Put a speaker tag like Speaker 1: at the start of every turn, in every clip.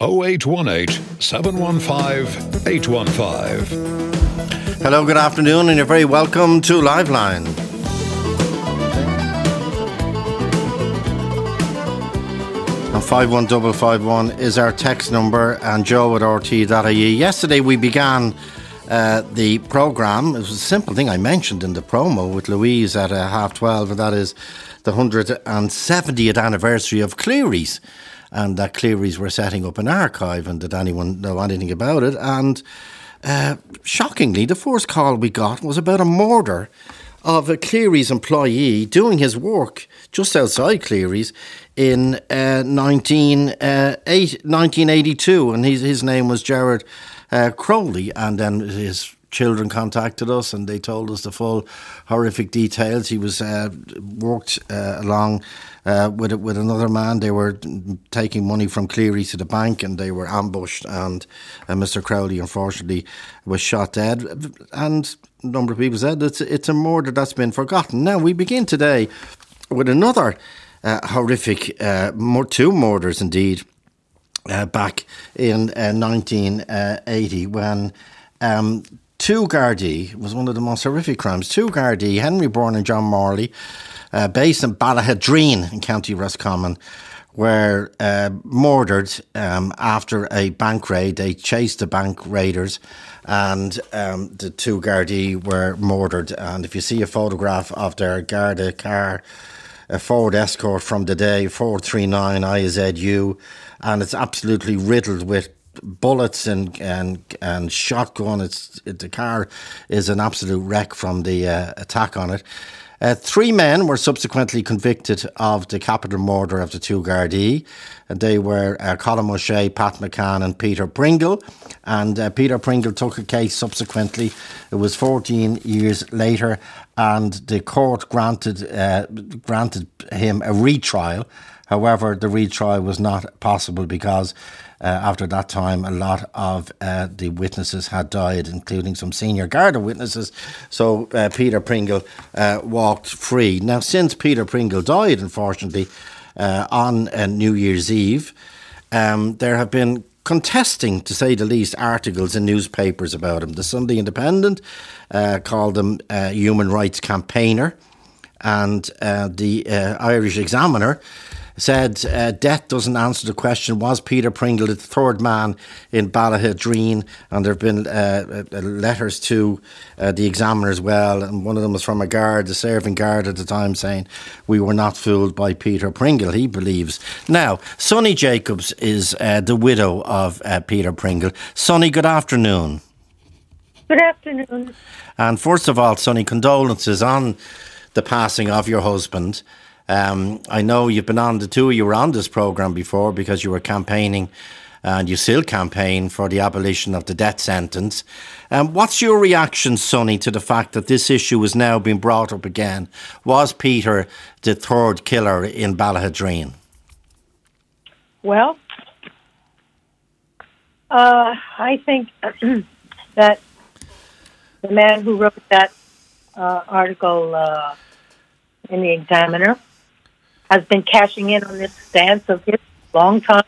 Speaker 1: 0818 715 815.
Speaker 2: Hello, good afternoon, and you're very welcome to Liveline. And 51551 is our text number, and joe at rt.ie. Yesterday we began uh, the programme. It was a simple thing I mentioned in the promo with Louise at uh, half 12, and that is the 170th anniversary of Clerys. And that Clerys were setting up an archive, and did anyone know anything about it? And uh, shockingly, the first call we got was about a murder of a Clerys employee doing his work just outside Clerys in uh, 19, uh, 1982, and his, his name was Jared uh, Crowley, and then his children contacted us and they told us the full horrific details. He was uh, worked uh, along uh, with with another man. They were taking money from Cleary to the bank and they were ambushed. And uh, Mr. Crowley, unfortunately, was shot dead. And a number of people said it's it's a murder that's been forgotten. Now we begin today with another uh, horrific, uh, two murders indeed. back in 1980, when um, two Gardaí was one of the most horrific crimes. Two Gardaí, Henry Byrne and John Morley, uh, based in Ballaghaderreen in County Roscommon, were uh, murdered um, after a bank raid. They chased the bank raiders, and um, the two Gardaí were murdered. And if you see a photograph of their Garda car, a Ford Escort from the day, 439 IZU, and it's absolutely riddled with bullets and and and shotgun. It's it, the car is an absolute wreck from the uh, attack on it. Uh, three men were subsequently convicted of the capital murder of the two Gardaí. They were uh, Colm O'Shea, Pat McCann, and Peter Pringle. And uh, Peter Pringle took a case subsequently. It was 14 years later, and the court granted uh, granted him a retrial. However, the retrial was not possible because uh, after that time, a lot of uh, the witnesses had died, including some senior Garda witnesses. So uh, Peter Pringle uh, walked free. Now, since Peter Pringle died, unfortunately, uh, on uh, New Year's Eve, um, there have been contesting, to say the least, articles in newspapers about him. The Sunday Independent called him a human rights campaigner, and the Irish Examiner said uh, death doesn't answer the question was Peter Pringle the third man in Ballaghaderreen and there have been uh, uh, letters to uh, the examiner as well and one of them was from a guard a serving guard at the time saying we were not fooled by Peter Pringle he believes. Now Sunny Jacobs is uh, the widow of uh, Peter Pringle. Sunny good afternoon.
Speaker 3: Good afternoon.
Speaker 2: And first of all Sunny condolences on the passing of your husband um, I know you've been on the two. You were on this program before because you were campaigning, and you still campaign for the abolition of the death sentence. Um, what's your reaction, Sunny, to the fact that this issue is now being brought up again? Was Peter the third killer in Ballaghaderreen?
Speaker 3: Well, uh, I think that the man who wrote that uh, article uh, in the Examiner has been cashing in on this stance of his long time,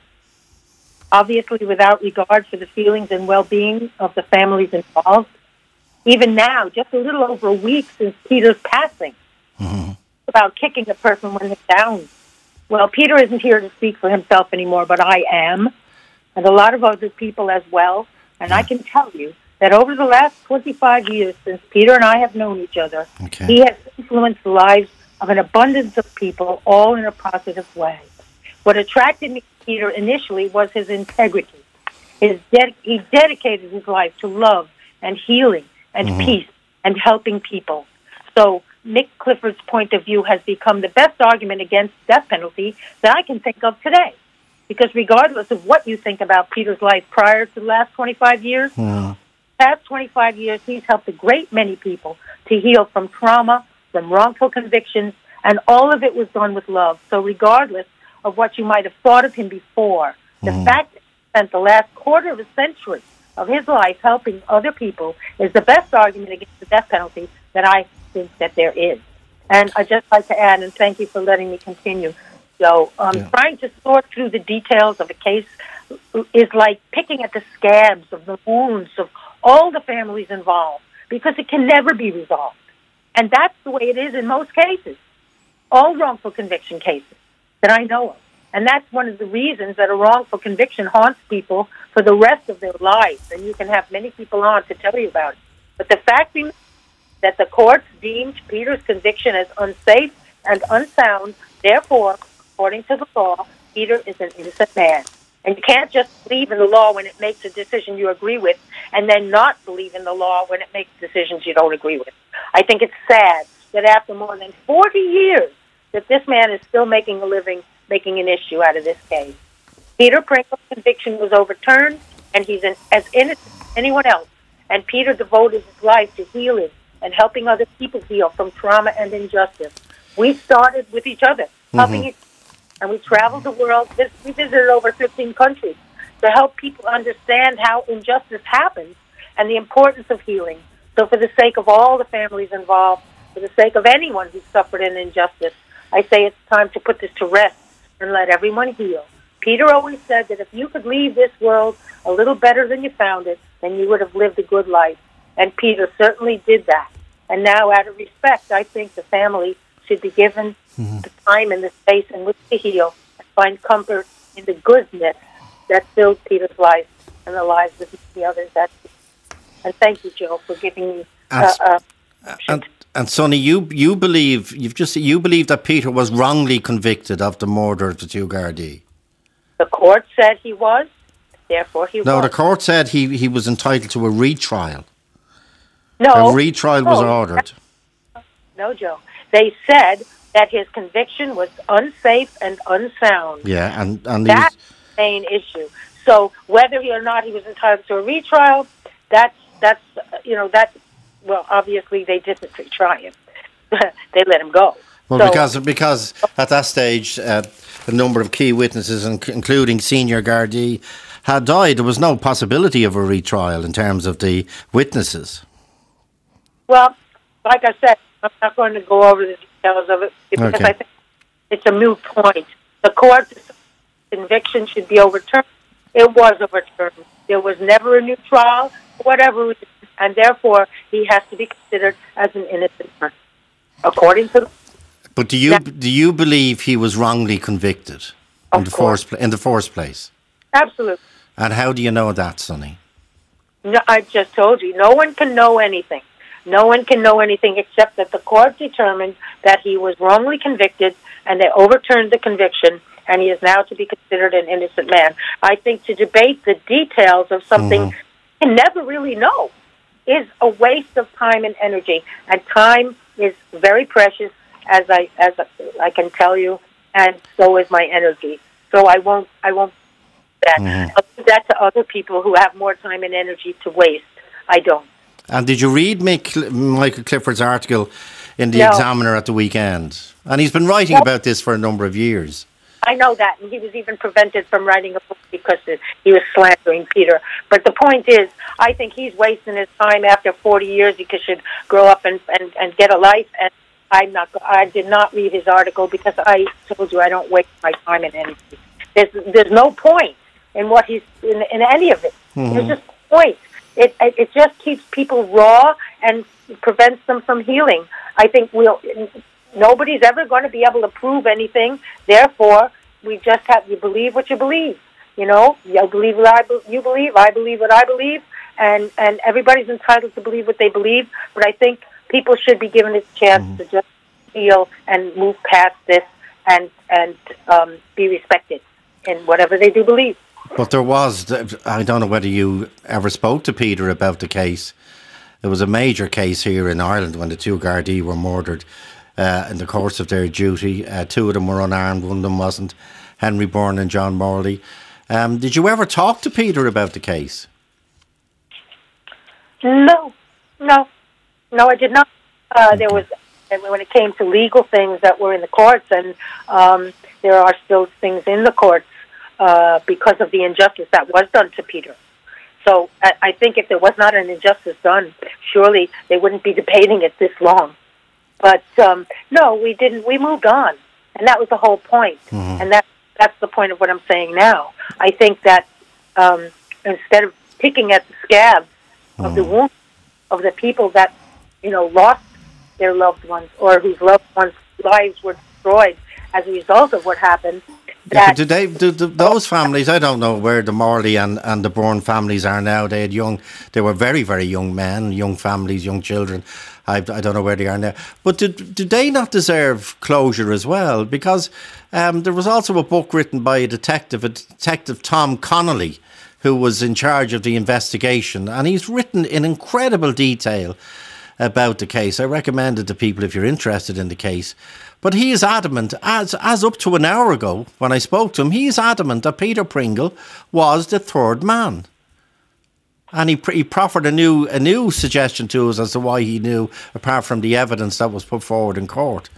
Speaker 3: obviously without regard for the feelings and well-being of the families involved. Even now, just a little over a week since Peter's passing, mm-hmm. about kicking a person when they're down. Well, Peter isn't here to speak for himself anymore, but I am, and a lot of other people as well. And yeah. I can tell you that over the last 25 years since Peter and I have known each other, okay. he has influenced lives of an abundance of people, all in a positive way. What attracted me to Peter initially was his integrity. His de- he dedicated his life to love and healing and mm-hmm. peace and helping people. So Mick Clifford's point of view has become the best argument against death penalty that I can think of today. Because regardless of what you think about Peter's life prior to the last 25 years, yeah. past 25 years, he's helped a great many people to heal from trauma some wrongful convictions, and all of it was done with love. So, regardless of what you might have thought of him before, the mm. fact that he spent the last quarter of a century of his life helping other people is the best argument against the death penalty that I think that there is. And I'd just like to add, and thank you for letting me continue. So, I'm yeah. trying to sort through the details of a case is like picking at the scabs of the wounds of all the families involved because it can never be resolved. And that's the way it is in most cases, all wrongful conviction cases that I know of. And that's one of the reasons that a wrongful conviction haunts people for the rest of their lives. And you can have many people on to tell you about it. But the fact remains that the courts deemed Peter's conviction as unsafe and unsound. Therefore, according to the law, Peter is an innocent man. And you can't just believe in the law when it makes a decision you agree with and then not believe in the law when it makes decisions you don't agree with. I think it's sad that after more than 40 years that this man is still making a living, making an issue out of this case. Peter Pringle's conviction was overturned, and he's as innocent as anyone else. And Peter devoted his life to healing and helping other people heal from trauma and injustice. We started with each other, mm-hmm. helping each and we traveled the world. We visited over 15 countries to help people understand how injustice happens and the importance of healing. So, for the sake of all the families involved, for the sake of anyone who suffered an injustice, I say it's time to put this to rest and let everyone heal. Peter always said that if you could leave this world a little better than you found it, then you would have lived a good life. And Peter certainly did that. And now, out of respect, I think the family should be given mm-hmm. the time and the space in which to heal and find comfort in the goodness that filled Peter's life and the lives of the others. That and thank you, Joe, for giving me. Uh, uh,
Speaker 2: and, and Sunny, you you believe you've just you believe that Peter was wrongly convicted of the murder of the two Gardaí.
Speaker 3: The court said he was. Therefore, he
Speaker 2: no,
Speaker 3: was.
Speaker 2: the court said he, he was entitled to a retrial.
Speaker 3: No,
Speaker 2: a retrial was ordered.
Speaker 3: No, Joe. They said that his conviction was unsafe and unsound.
Speaker 2: Yeah, and, and
Speaker 3: that's the main issue. So whether he or not he was entitled to a retrial, that's that's you know that well obviously they didn't retry him. they let him go.
Speaker 2: Well, so, because because at that stage uh, a number of key witnesses, including senior Gardaí, had died. There was no possibility of a retrial in terms of the witnesses.
Speaker 3: Well, like I said, I'm not going to go over the details of it because okay. I think it's a moot point. The court conviction should be overturned. It was overturned. There was never a new trial, whatever reason, and therefore he has to be considered as an innocent person, according to.
Speaker 2: But do you do you believe he was wrongly convicted in the
Speaker 3: course.
Speaker 2: first in the first place?
Speaker 3: Absolutely.
Speaker 2: And how do you know that, Sunny?
Speaker 3: No, I just told you. No one can know anything. No one can know anything except that the court determined that he was wrongly convicted and they overturned the conviction and he is now to be considered an innocent man. I think to debate the details of something mm. You never really know is a waste of time and energy. And time is very precious, as I as I can tell you, and so is my energy. So I won't I won't that. Mm. I'll do that to other people who have more time and energy to waste. I don't.
Speaker 2: And did you read Michael Clifford's article in the no. Examiner at the weekend? And he's been writing about this for a number of years.
Speaker 3: I know that, and he was even prevented from writing a book because he was slandering Peter. But the point is, I think he's wasting his time after 40 years. He should grow up and, and, and get a life. And I'm not. I did not read his article because I told you I don't waste my time in anything. There's there's no point in what he's in, in any of it. Mm-hmm. There's just point it it just keeps people raw and prevents them from healing. I think we'll nobody's ever going to be able to prove anything. Therefore, we just have you believe what you believe. You know, you believe what I you believe. I believe what I believe, and and everybody's entitled to believe what they believe. But I think people should be given a chance mm-hmm. to just heal and move past this and and um, be respected in whatever they do believe.
Speaker 2: But there was, I don't know whether you ever spoke to Peter about the case. There was a major case here in Ireland when the two Gardaí were murdered uh, in the course of their duty. Uh, two of them were unarmed, one of them wasn't. Henry Byrne and John Morley. Um, did you ever talk to Peter about the case?
Speaker 3: No, no, no, I did not. Uh, okay. There was when it came to legal things that were in the courts, and um, there are still things in the courts uh, because of the injustice that was done to Peter. So I, I think if there was not an injustice done, surely they wouldn't be debating it this long. But um, no, we didn't. We moved on, and that was the whole point. Mm-hmm. And that that's the point of what I'm saying now. I think that um, instead of picking at the scabs of the wounds of the people that you know lost their loved ones or whose loved ones' lives were destroyed as a result of what happened.
Speaker 2: Yeah, do they, do, do those families? I don't know where the Morley and, and the Byrne families are now. They had young, they were very very young men, young families, young children. I, I don't know where they are now. But do, do they not deserve closure as well? Because um, there was also a book written by a detective, a detective Tom Connolly, who was in charge of the investigation, and he's written in incredible detail about the case. I recommend it to people if you're interested in the case. But he is adamant, as as up to an hour ago when I spoke to him, he is adamant that Peter Pringle was the third man. And he, he proffered a new a new suggestion to us as to why he knew, apart from the evidence that was put forward in court.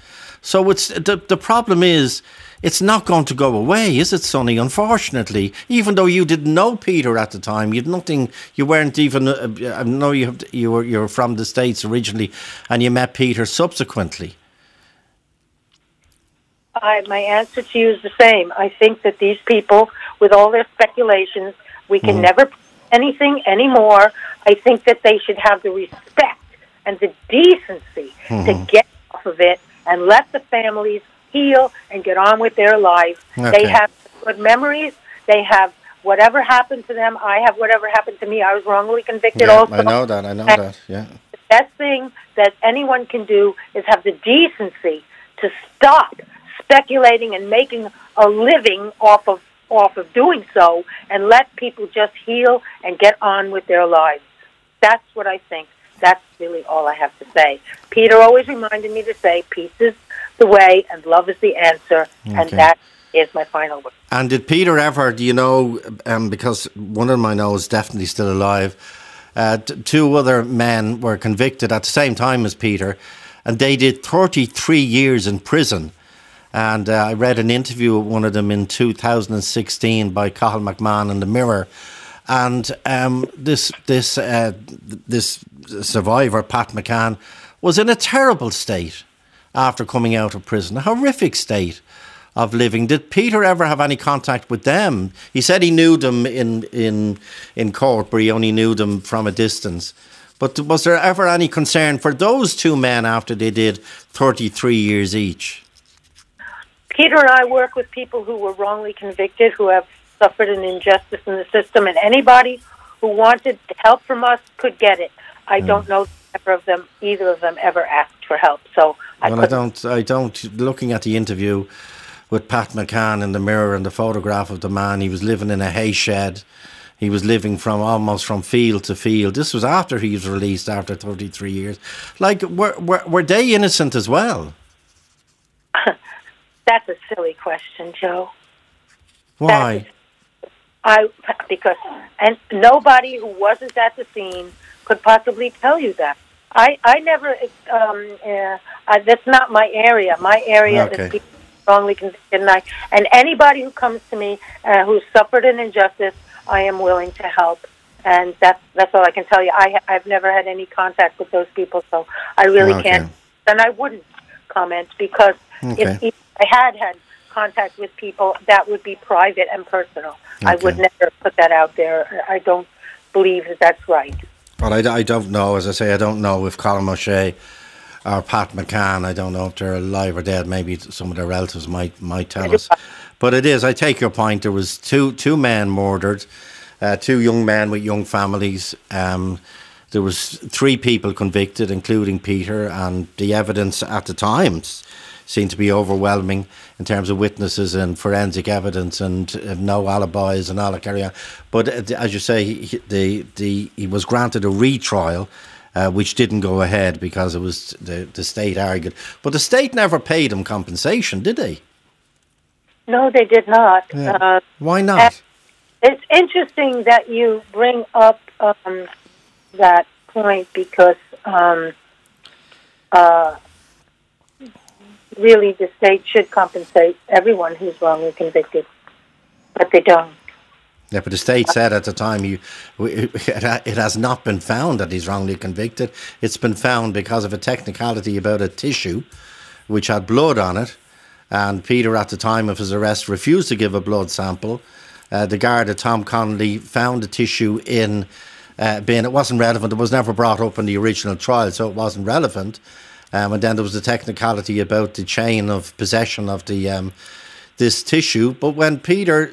Speaker 2: So it's the the problem is it's not going to go away, is it, Sunny? Unfortunately, even though you didn't know Peter at the time, you'd nothing. You weren't even. Uh, I know you have, you were you were from the states originally, and you met Peter subsequently.
Speaker 3: I, my answer to you is the same. I think that these people, with all their speculations, we can never prove anything anymore. I think that they should have the respect and the decency to mm-hmm. get off of it and let the families heal and get on with their lives.
Speaker 2: Okay.
Speaker 3: They have good memories. They have whatever happened to them. I have whatever happened to me. I was wrongly convicted
Speaker 2: Yeah,
Speaker 3: also
Speaker 2: I know that. I know
Speaker 3: And-
Speaker 2: that. Yeah.
Speaker 3: the best thing that anyone can do is have the decency to stop speculating and making a living off of off of doing so and let people just heal and get on with their lives. That's what I think. That's really all I have to say. Peter always reminded me to say peace is the way and love is the answer and that is my final word.
Speaker 2: And did Peter ever, do you know, um, because one of them I know is definitely still alive, uh, t- two other men were convicted at the same time as Peter, and they did 33 years in prison. And uh, I read an interview with one of them in 2016 by Cathal McMahon in the Mirror. And um, this this uh, this survivor, Pat McCann, was in a terrible state after coming out of prison, a horrific state of living. Did Peter ever have any contact with them? He said he knew them in in in court, but he only knew them from a distance. But was there ever any concern for those two men after they did 33 years each?
Speaker 3: Peter and I work with people who were wrongly convicted, who have suffered an injustice in the system, and anybody who wanted help from us could get it. I hmm. don't know ever of them, either of them ever asked for help. So I
Speaker 2: well, I don't. I don't. Looking at the interview with Pat McCann in the mirror and the photograph of the man, he was living in a hay shed. He was living from almost from field to field. This was after he was released after 33 years. Like, were, were, were they innocent as well?
Speaker 3: That's a silly question, Joe.
Speaker 2: Why?
Speaker 3: I because and nobody who wasn't at the scene could possibly tell you that. I I never um uh, I, that's not my area. My area
Speaker 2: Okay.
Speaker 3: is people wrongly convicted, and I and anybody who comes to me uh, who's suffered an injustice, I am willing to help. And that's that's all I can tell you. I I've never had any contact with those people, so I really
Speaker 2: Okay.
Speaker 3: can't. And I wouldn't comment because
Speaker 2: Okay.
Speaker 3: if I had had contact with people, that would be private and personal. I would never put that out there. I don't believe that that's right.
Speaker 2: Well, I, I don't know. As I say, I don't know if Colm O'Shea or Pat McCann, I don't know if they're alive or dead. Maybe some of their relatives might might tell us. But it is. I take your point. There was two two men murdered, uh, two young men with young families. Um, there was three people convicted, including Peter, and the evidence at the time s- seemed to be overwhelming in terms of witnesses and forensic evidence and uh, no alibis and all that carry on. But uh, as you say, he, he- the, the, he was granted a retrial, uh, which didn't go ahead because it was the, the state argued. But the state never paid him compensation, did they?
Speaker 3: No, they did not.
Speaker 2: Yeah.
Speaker 3: Uh,
Speaker 2: Why not?
Speaker 3: it's interesting that you bring up um, that point because um, uh, really the state should compensate everyone who's wrongly convicted, but they don't.
Speaker 2: Yeah, but the state said at the time you, it has not been found that he's wrongly convicted. It's been found because of a technicality about a tissue which had blood on it. And Peter, at the time of his arrest, refused to give a blood sample. uh, the Garda, Tom Connolly, found the tissue in uh, bin. It wasn't relevant. It was never brought up in the original trial, so it wasn't relevant. Um, and then there was the technicality about the chain of possession of the um, this tissue. But when Peter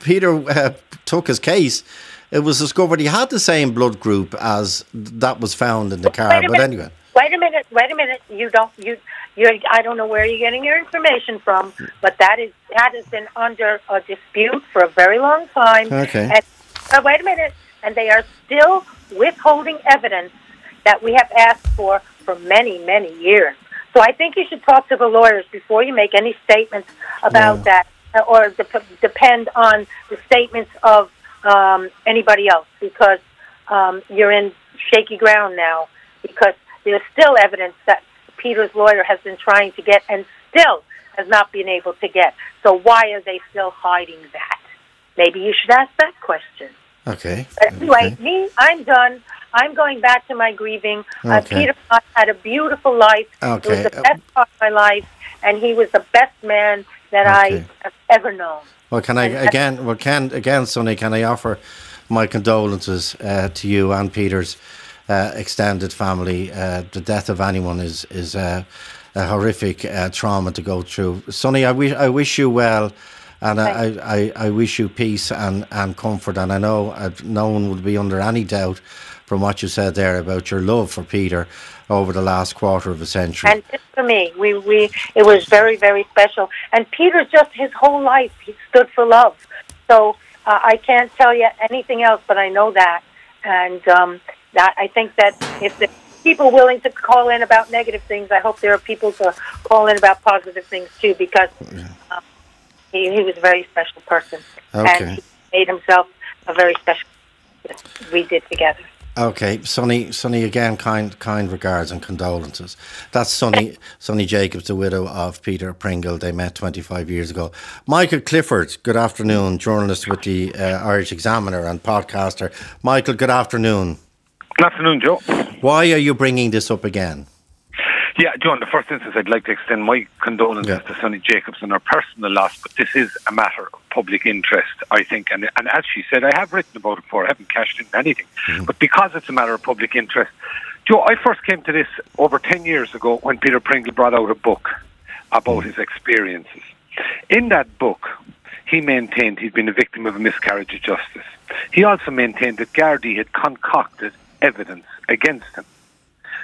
Speaker 2: Peter uh, took his case, it was discovered he had the same blood group as that was found in the car. But anyway,
Speaker 3: wait a minute, wait a minute. You don't you you. I don't know where you're getting your information from, but that is that has been under a dispute for a very long time.
Speaker 2: Okay.
Speaker 3: And, uh, wait a minute, and they are still withholding evidence that we have asked for for many, many years. So I think you should talk to the lawyers before you make any statements about
Speaker 2: Yeah.
Speaker 3: that, or dep depend on the statements of um, anybody else, because um, you're in shaky ground now. Because there's still evidence that Peter's lawyer has been trying to get, and still has not been able to get. So why are they still hiding that? Maybe you should ask that question.
Speaker 2: okay.
Speaker 3: But anyway,
Speaker 2: okay.
Speaker 3: me, I'm done. I'm going back to my grieving. Uh, Peter Potts had a beautiful life. It was the best part of my life, and he was the best man that
Speaker 2: Okay.
Speaker 3: I have ever known.
Speaker 2: Well, can I again? Well, can again, Sunny? Can I offer my condolences uh, to you and Peter's uh, extended family? Uh, the death of anyone is is uh, a horrific uh, trauma to go through. Sunny, I wish I wish you well. And I, I, I wish you peace and, and comfort. And I know uh, no one would be under any doubt from what you said there about your love for Peter over the last quarter of a century.
Speaker 3: And just for me, we, we it was very very special. And Peter just his whole life he stood for love. So uh, I can't tell you anything else, but I know that. And um, that I think that if the people willing to call in about negative things, I hope there are people to call in about positive things too, because um, he, he was a very special person,
Speaker 2: Okay.
Speaker 3: and he made himself a very special. We did together.
Speaker 2: Okay, Sunny, Sunny again, kind kind regards and condolences. That's Sunny, Sunny Jacobs, the widow of Peter Pringle. They met 25 years ago. Michael Clifford, good afternoon, journalist with the uh, Irish Examiner and podcaster. Michael, good afternoon.
Speaker 4: Good afternoon, Joe.
Speaker 2: Why are you bringing this up again?
Speaker 4: Yeah, John, the first instance, I'd like to extend my condolences
Speaker 2: Yeah.
Speaker 4: to Sunny Jacobs on her personal loss, but this is a matter of public interest, I think. And, and as she said, I have written about it before, I haven't cashed in anything. Mm-hmm. But because it's a matter of public interest, Joe, I first came to this over 10 years ago when Peter Pringle brought out a book about mm-hmm. his experiences. In that book, he maintained he'd been a victim of a miscarriage of justice. He also maintained that Gardaí had concocted evidence against him.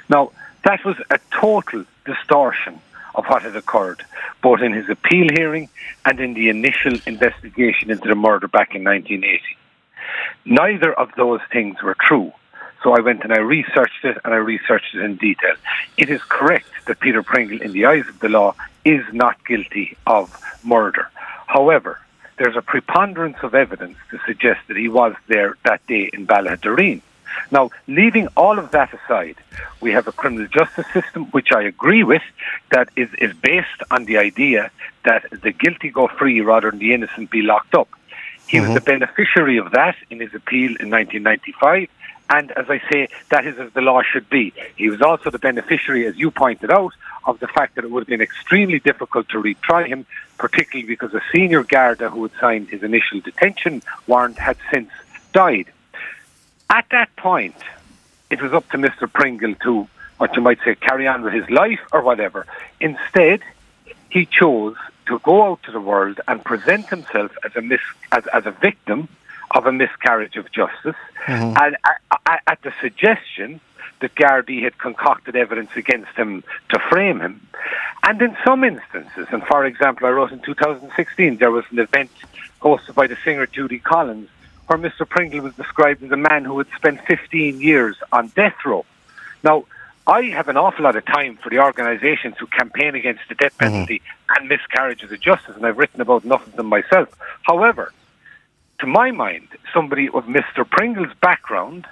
Speaker 4: Now, that was a total distortion of what had occurred, both in his appeal hearing and in the initial investigation into the murder back in 1980. Neither of those things were true. So I went and I researched it and I researched it in detail. It is correct that Peter Pringle, in the eyes of the law, is not guilty of murder. However, there's a preponderance of evidence to suggest that he was there that day in Ballaghaderreen. Now, leaving all of that aside, we have a criminal justice system which I agree with that is, is based on the idea that the guilty go free rather than the innocent be locked up. He was the mm-hmm. beneficiary of that in his appeal in 1995. And as I say, that is as the law should be. He was also the beneficiary, as you pointed out, of the fact that it would have been extremely difficult to retry him, particularly because a senior Garda who had signed his initial detention warrant had since died. At that point, it was up to Mr. Pringle to, what you might say, carry on with his life or whatever. Instead, he chose to go out to the world and present himself as a mis- as, as a victim of a miscarriage of justice, mm-hmm. and at, at, at the suggestion that Gardaí had concocted evidence against him to frame him. And in some instances, and for example, I wrote in 2016 there was an event hosted by the singer Judy Collins where Mr. Pringle was described as a man who had spent 15 years on death row. Now, I have an awful lot of time for the organisations who campaign against the death mm-hmm. penalty and miscarriages of justice, and I've written about enough of them myself. However, to my mind, somebody of Mr. Pringle's background,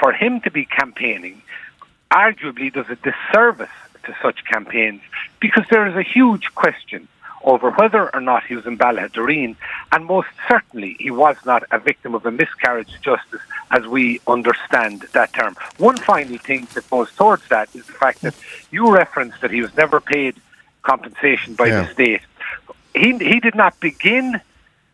Speaker 4: for him to be campaigning, arguably does a disservice to such campaigns because there is a huge question over whether or not he was in Ballaghaderreen, and most certainly he was not a victim of a miscarriage of justice as we understand that term. One final thing that goes towards that is the fact that you referenced that he was never paid compensation by
Speaker 2: Yeah.
Speaker 4: the state. He, he did not begin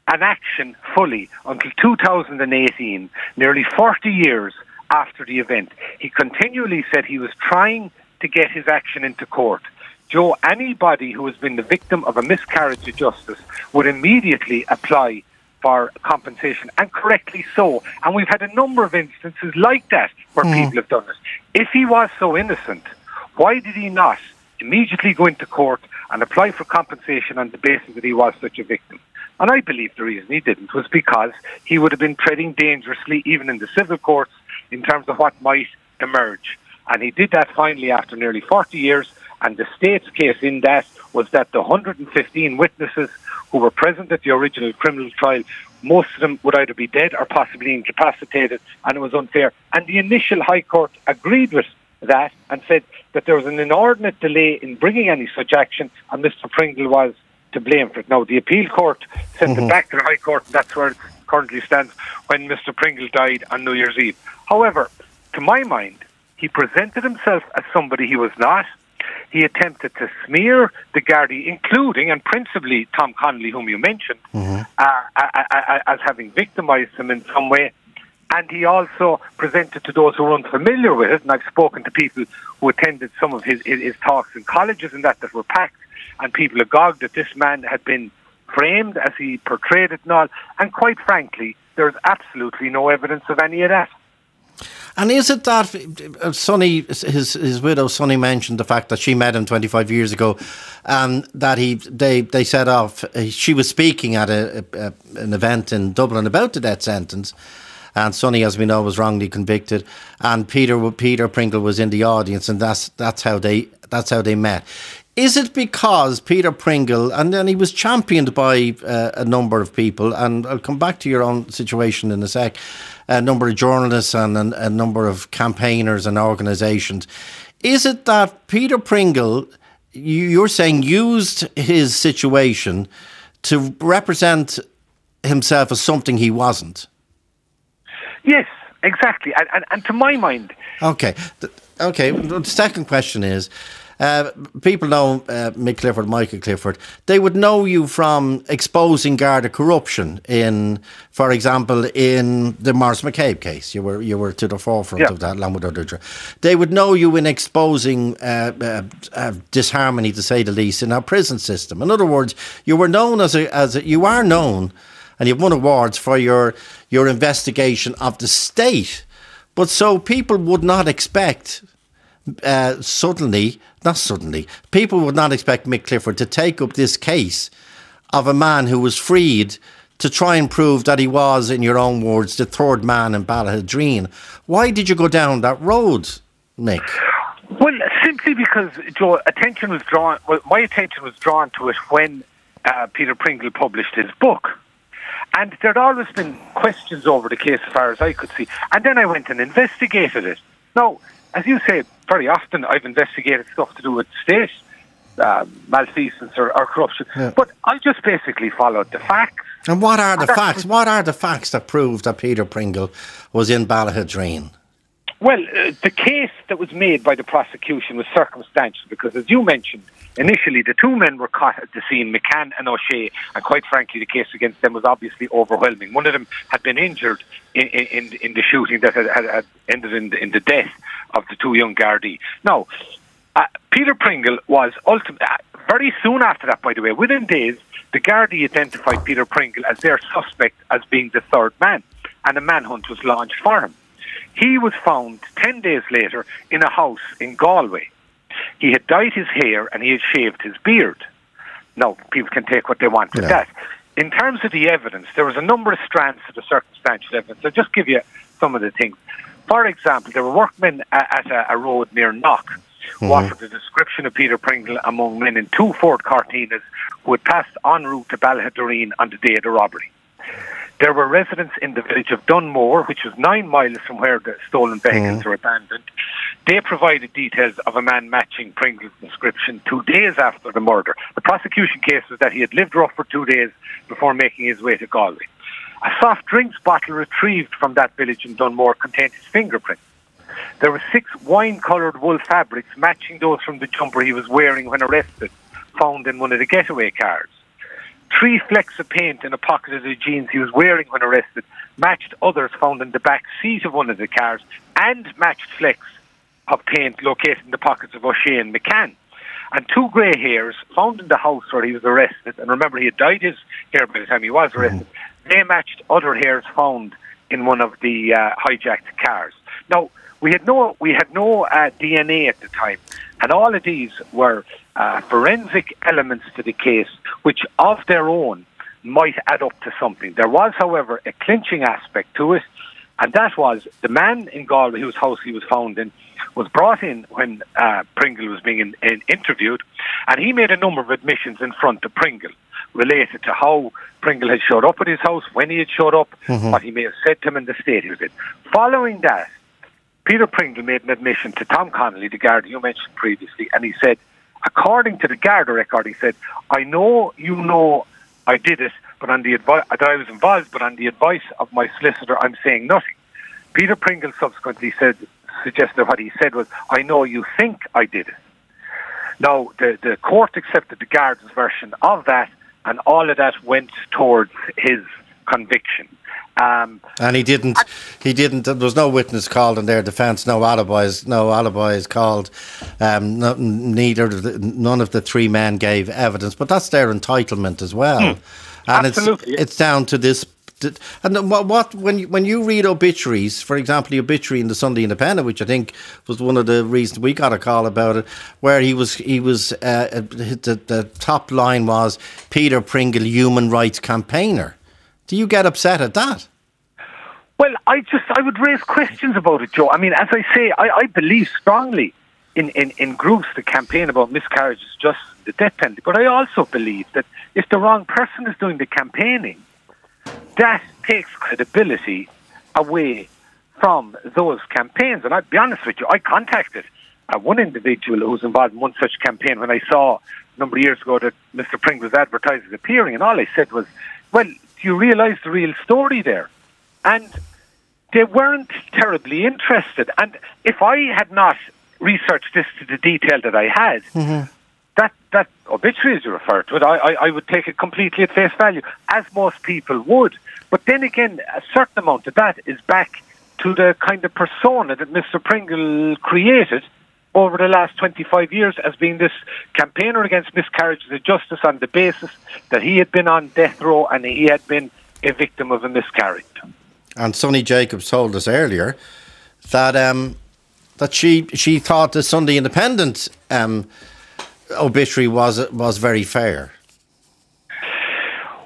Speaker 4: an action fully until 2018, nearly 40 years after the event. He continually said he was trying to get his action into court. Joe, anybody who has been the victim of a miscarriage of justice would immediately apply for compensation, and correctly so. And we've had a number of instances like that where mm. people have done this. If he was so innocent, why did he not immediately go into court and apply for compensation on the basis that he was such a victim? And I believe the reason he didn't was because he would have been treading dangerously, even in the civil courts, in terms of what might emerge. And he did that finally after nearly 40 years. And the state's case in that was that the 115 witnesses who were present at the original criminal trial, most of them would either be dead or possibly incapacitated, and it was unfair. And the initial High Court agreed with that and said that there was an inordinate delay in bringing any such action, and Mr. Pringle was to blame for it. Now, the appeal court sent mm-hmm. it back to the High Court, and that's where it currently stands when Mr. Pringle died on New Year's Eve. However, to my mind, he presented himself as somebody he was not. He attempted to smear the Gardaí, including and principally Tom Connolly, whom you mentioned, mm-hmm. uh, as having victimised him in some way. And he also presented to those who were unfamiliar with it, and I've spoken to people who attended some of his, his, his talks in colleges and that that were packed, and people agog that this man had been framed as he portrayed it and all. And quite frankly, there's absolutely no evidence of any of that.
Speaker 2: And is it that uh, Sunny, his his widow Sunny mentioned the fact that she met him 25 years ago, and that he they they set off. She was speaking at a, a, an event in Dublin about the death sentence, and Sunny, as we know, was wrongly convicted, and Peter Peter Pringle was in the audience, and that's that's how they that's how they met. Is it because Peter Pringle, and then he was championed by uh, a number of people, and I'll come back to your own situation in a sec, a number of journalists and a, a number of campaigners and organisations. Is it that Peter Pringle, you're saying, used his situation to represent himself as something he wasn't?
Speaker 4: Yes, exactly. And, and, and to my mind.
Speaker 2: Okay. Okay. The second question is uh, people know uh, Mick Clifford, Michael Clifford. They would know you from exposing Garda corruption in, for example, in the Maurice McCabe case. You were you were to the forefront yeah. of that, along with. They would know you in exposing uh, uh, uh, disharmony, to say the least, in our prison system. In other words, you were known as a, as a, you are known, and you've won awards for your your investigation of the state. But so people would not expect uh, suddenly, not suddenly, people would not expect Mick Clifford to take up this case of a man who was freed to try and prove that he was, in your own words, the third man in Ballaghaderreen. Why did you go down that road, Mick?
Speaker 4: Well, simply because, Joe, attention was drawn. Well, my attention was drawn to it when uh, Peter Pringle published his book. And there'd always been questions over the case as far as I could see. And then I went and investigated it. Now, as you say, very often I've investigated stuff to do with state uh, malfeasance or, or corruption, yeah. but I just basically followed the facts.
Speaker 2: And what are the and facts? What are the facts that prove that Peter Pringle was in Ballaghaderreen?
Speaker 4: Well, uh, the case that was made by the prosecution was circumstantial because, as you mentioned, initially the two men were caught at the scene, McCann and O'Shea, and quite frankly, the case against them was obviously overwhelming. One of them had been injured in, in, in the shooting that had, had, ended in the, in the death of the two young Gardaí. Now, uh, Peter Pringle was ultimately, uh, very soon after that, by the way, within days, the Gardaí identified Peter Pringle as their suspect as being the third man, and a manhunt was launched for him. He was found 10 days later in a house in Galway. He had dyed his hair and he had shaved his beard. Now, people can take what they want with yeah. that. In terms of the evidence, there was a number of strands to the circumstantial evidence. I'll just give you some of the things. For example, there were workmen at a, a road near Knock who mm-hmm. offered a description of Peter Pringle among men in two Ford Cortinas who had passed en route to Ballaghaderreen on the day of the robbery. There were residents in the village of Dunmore, which was nine miles from where the stolen vehicles mm. were abandoned. They provided details of a man matching Pringle's description two days after the murder. The prosecution case was that he had lived rough for two days before making his way to Galway. A soft drinks bottle retrieved from that village in Dunmore contained his fingerprints. There were six wine coloured wool fabrics matching those from the jumper he was wearing when arrested, found in one of the getaway cars. Three flecks of paint in a pocket of the jeans he was wearing when arrested matched others found in the back seat of one of the cars and matched flecks of paint located in the pockets of O'Shea and McCann. And two grey hairs found in the house where he was arrested, and remember he had dyed his hair by the time he was arrested, they matched other hairs found in one of the uh, hijacked cars. Now, we had no we had no uh, DNA at the time, and all of these were uh, forensic elements to the case, which of their own might add up to something. There was, however, a clinching aspect to it, and that was the man in Galway whose house he was found in was brought in when uh, Pringle was being in, in interviewed, and he made a number of admissions in front of Pringle related to how Pringle had showed up at his house, when he had showed up, what he may have said to him in the state he was in. Following that, Peter Pringle made an admission to Tom Connolly, the guard you mentioned previously, and he said, according to the Garda record, he said, I know you know I did it, but on the advice that I was involved, but on the advice of my solicitor, I'm saying nothing. Peter Pringle subsequently said, suggested what he said was, I know you think I did it. Now, the, the court accepted the guard's version of that, and all of that went towards his conviction. Um,
Speaker 2: And he didn't. He didn't. There was no witness called in their defence. No alibis. No alibis called. Um, no, neither. of the- None of the three men gave evidence. But that's their entitlement as well. And
Speaker 4: Hmm. Absolutely.
Speaker 2: it's it's down to this. And what, what when you, when you read obituaries, for example, the obituary in the Sunday Independent, which I think was one of the reasons we got a call about it, where he was he was uh, the, the top line was Peter Pringle, human rights campaigner. Do you get upset at that?
Speaker 4: Well, I just I would raise questions about it, Joe. I mean, as I say, I, I believe strongly in, in, in groups that campaign about miscarriages, just the death penalty. But I also believe that if the wrong person is doing the campaigning, that takes credibility away from those campaigns. And I'd be honest with you, I contacted uh, one individual who was involved in one such campaign when I saw a number of years ago that Mr. Pring was advertised as appearing, and all I said was, "Well, do you realise the real story there?" And they weren't terribly interested. And if I had not researched this to the detail that I had, mm-hmm. that that obituary, as you refer to it, I, I, I would take it completely at face value, as most people would. But then again, a certain amount of that is back to the kind of persona that Mr. Pringle created over the last 25 years as being this campaigner against miscarriages of justice on the basis that he had been on death row and he had been a victim of a miscarriage.
Speaker 2: And Sunny Jacobs told us earlier that um, that she she thought the Sunday Independent um, obituary was was very fair.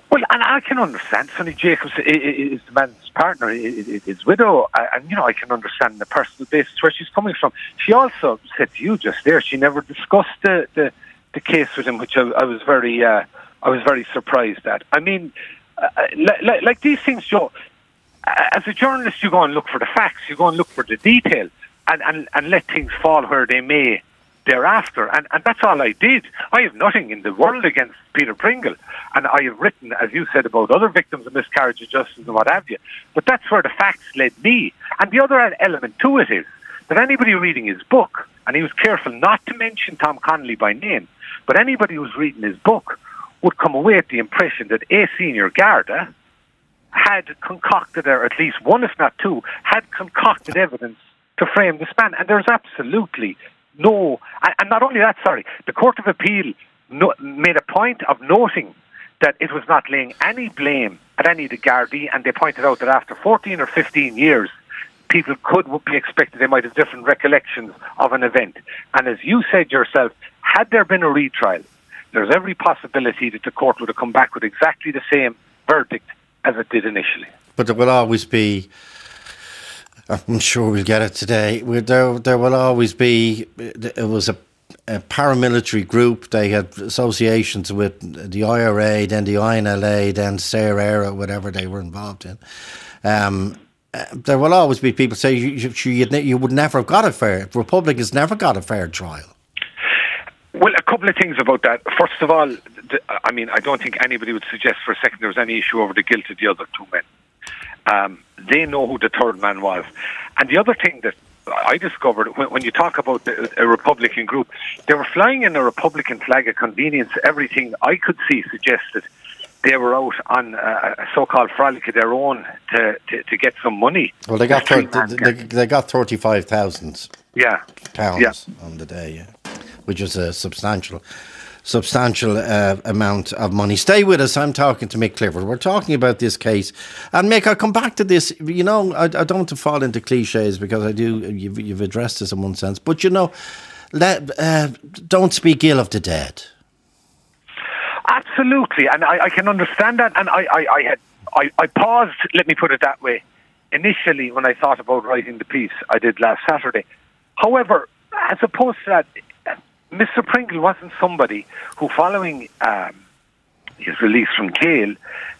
Speaker 4: Well, and I can understand Sunny Jacobs is the man's partner, his widow, uh, and you know I can understand the personal basis where she's coming from. She also said to you just there she never discussed the the, the case with him, which I, I was very uh, I was very surprised at. I mean, uh, like, like these things, Joe. uh, As a journalist, you go and look for the facts, you go and look for the detail, and, and, and let things fall where they may thereafter. And, and that's all I did. I have nothing in the world against Peter Pringle. And I have written, as you said, about other victims of miscarriage of justice and what have you. But that's where the facts led me. And the other element to it is that anybody reading his book, and he was careful not to mention Tom Connolly by name, but anybody who's reading his book would come away with the impression that a senior Garda had concocted, or at least one, if not two, had concocted evidence to frame this man. And there's absolutely no, and, and not only that, sorry, the Court of Appeal no, made a point of noting that it was not laying any blame at any of the Gardaí, and they pointed out that after 14 or 15 years, people could be expected they might have different recollections of an event. And as you said yourself, had there been a retrial, there's every possibility that the court would have come back with exactly the same verdict as it did initially.
Speaker 2: But there will always be. I'm sure we'll get it today. There, there will always be. It was a, a paramilitary group. They had associations with the IRA, then the INLA, then Saor Éire, whatever they were involved in. Um, there will always be people say you, you, you, you would never have got a fair. Republicans never got a fair trial.
Speaker 4: Well, a couple of things about that. First of all, the, I mean, I don't think anybody would suggest for a second there was any issue over the guilt of the other two men. Um, they know who the third man was. And the other thing that I discovered when, when you talk about the, a Republican group, they were flying in a Republican flag of convenience. Everything I could see suggested they were out on a so-called frolic of their own to, to, to get some money.
Speaker 2: Well, they got
Speaker 4: The three
Speaker 2: thir-
Speaker 4: man
Speaker 2: they, they got thirty five thousand
Speaker 4: yeah,
Speaker 2: pounds
Speaker 4: Yeah.
Speaker 2: on the day, yeah, which is a substantial, substantial uh, amount of money. Stay with us. I'm talking to Mick Clifford. We're talking about this case, and Mick, I'll come back to this. You know, I, I don't want to fall into cliches because I do. You've, you've addressed this in one sense, but you know, let uh, don't speak ill of the dead.
Speaker 4: Absolutely, and I, I can understand that. And I, I, I had I, I paused. Let me put it that way. Initially, when I thought about writing the piece, I did last Saturday. However, as opposed to that, Mr. Pringle wasn't somebody who, following um, his release from jail,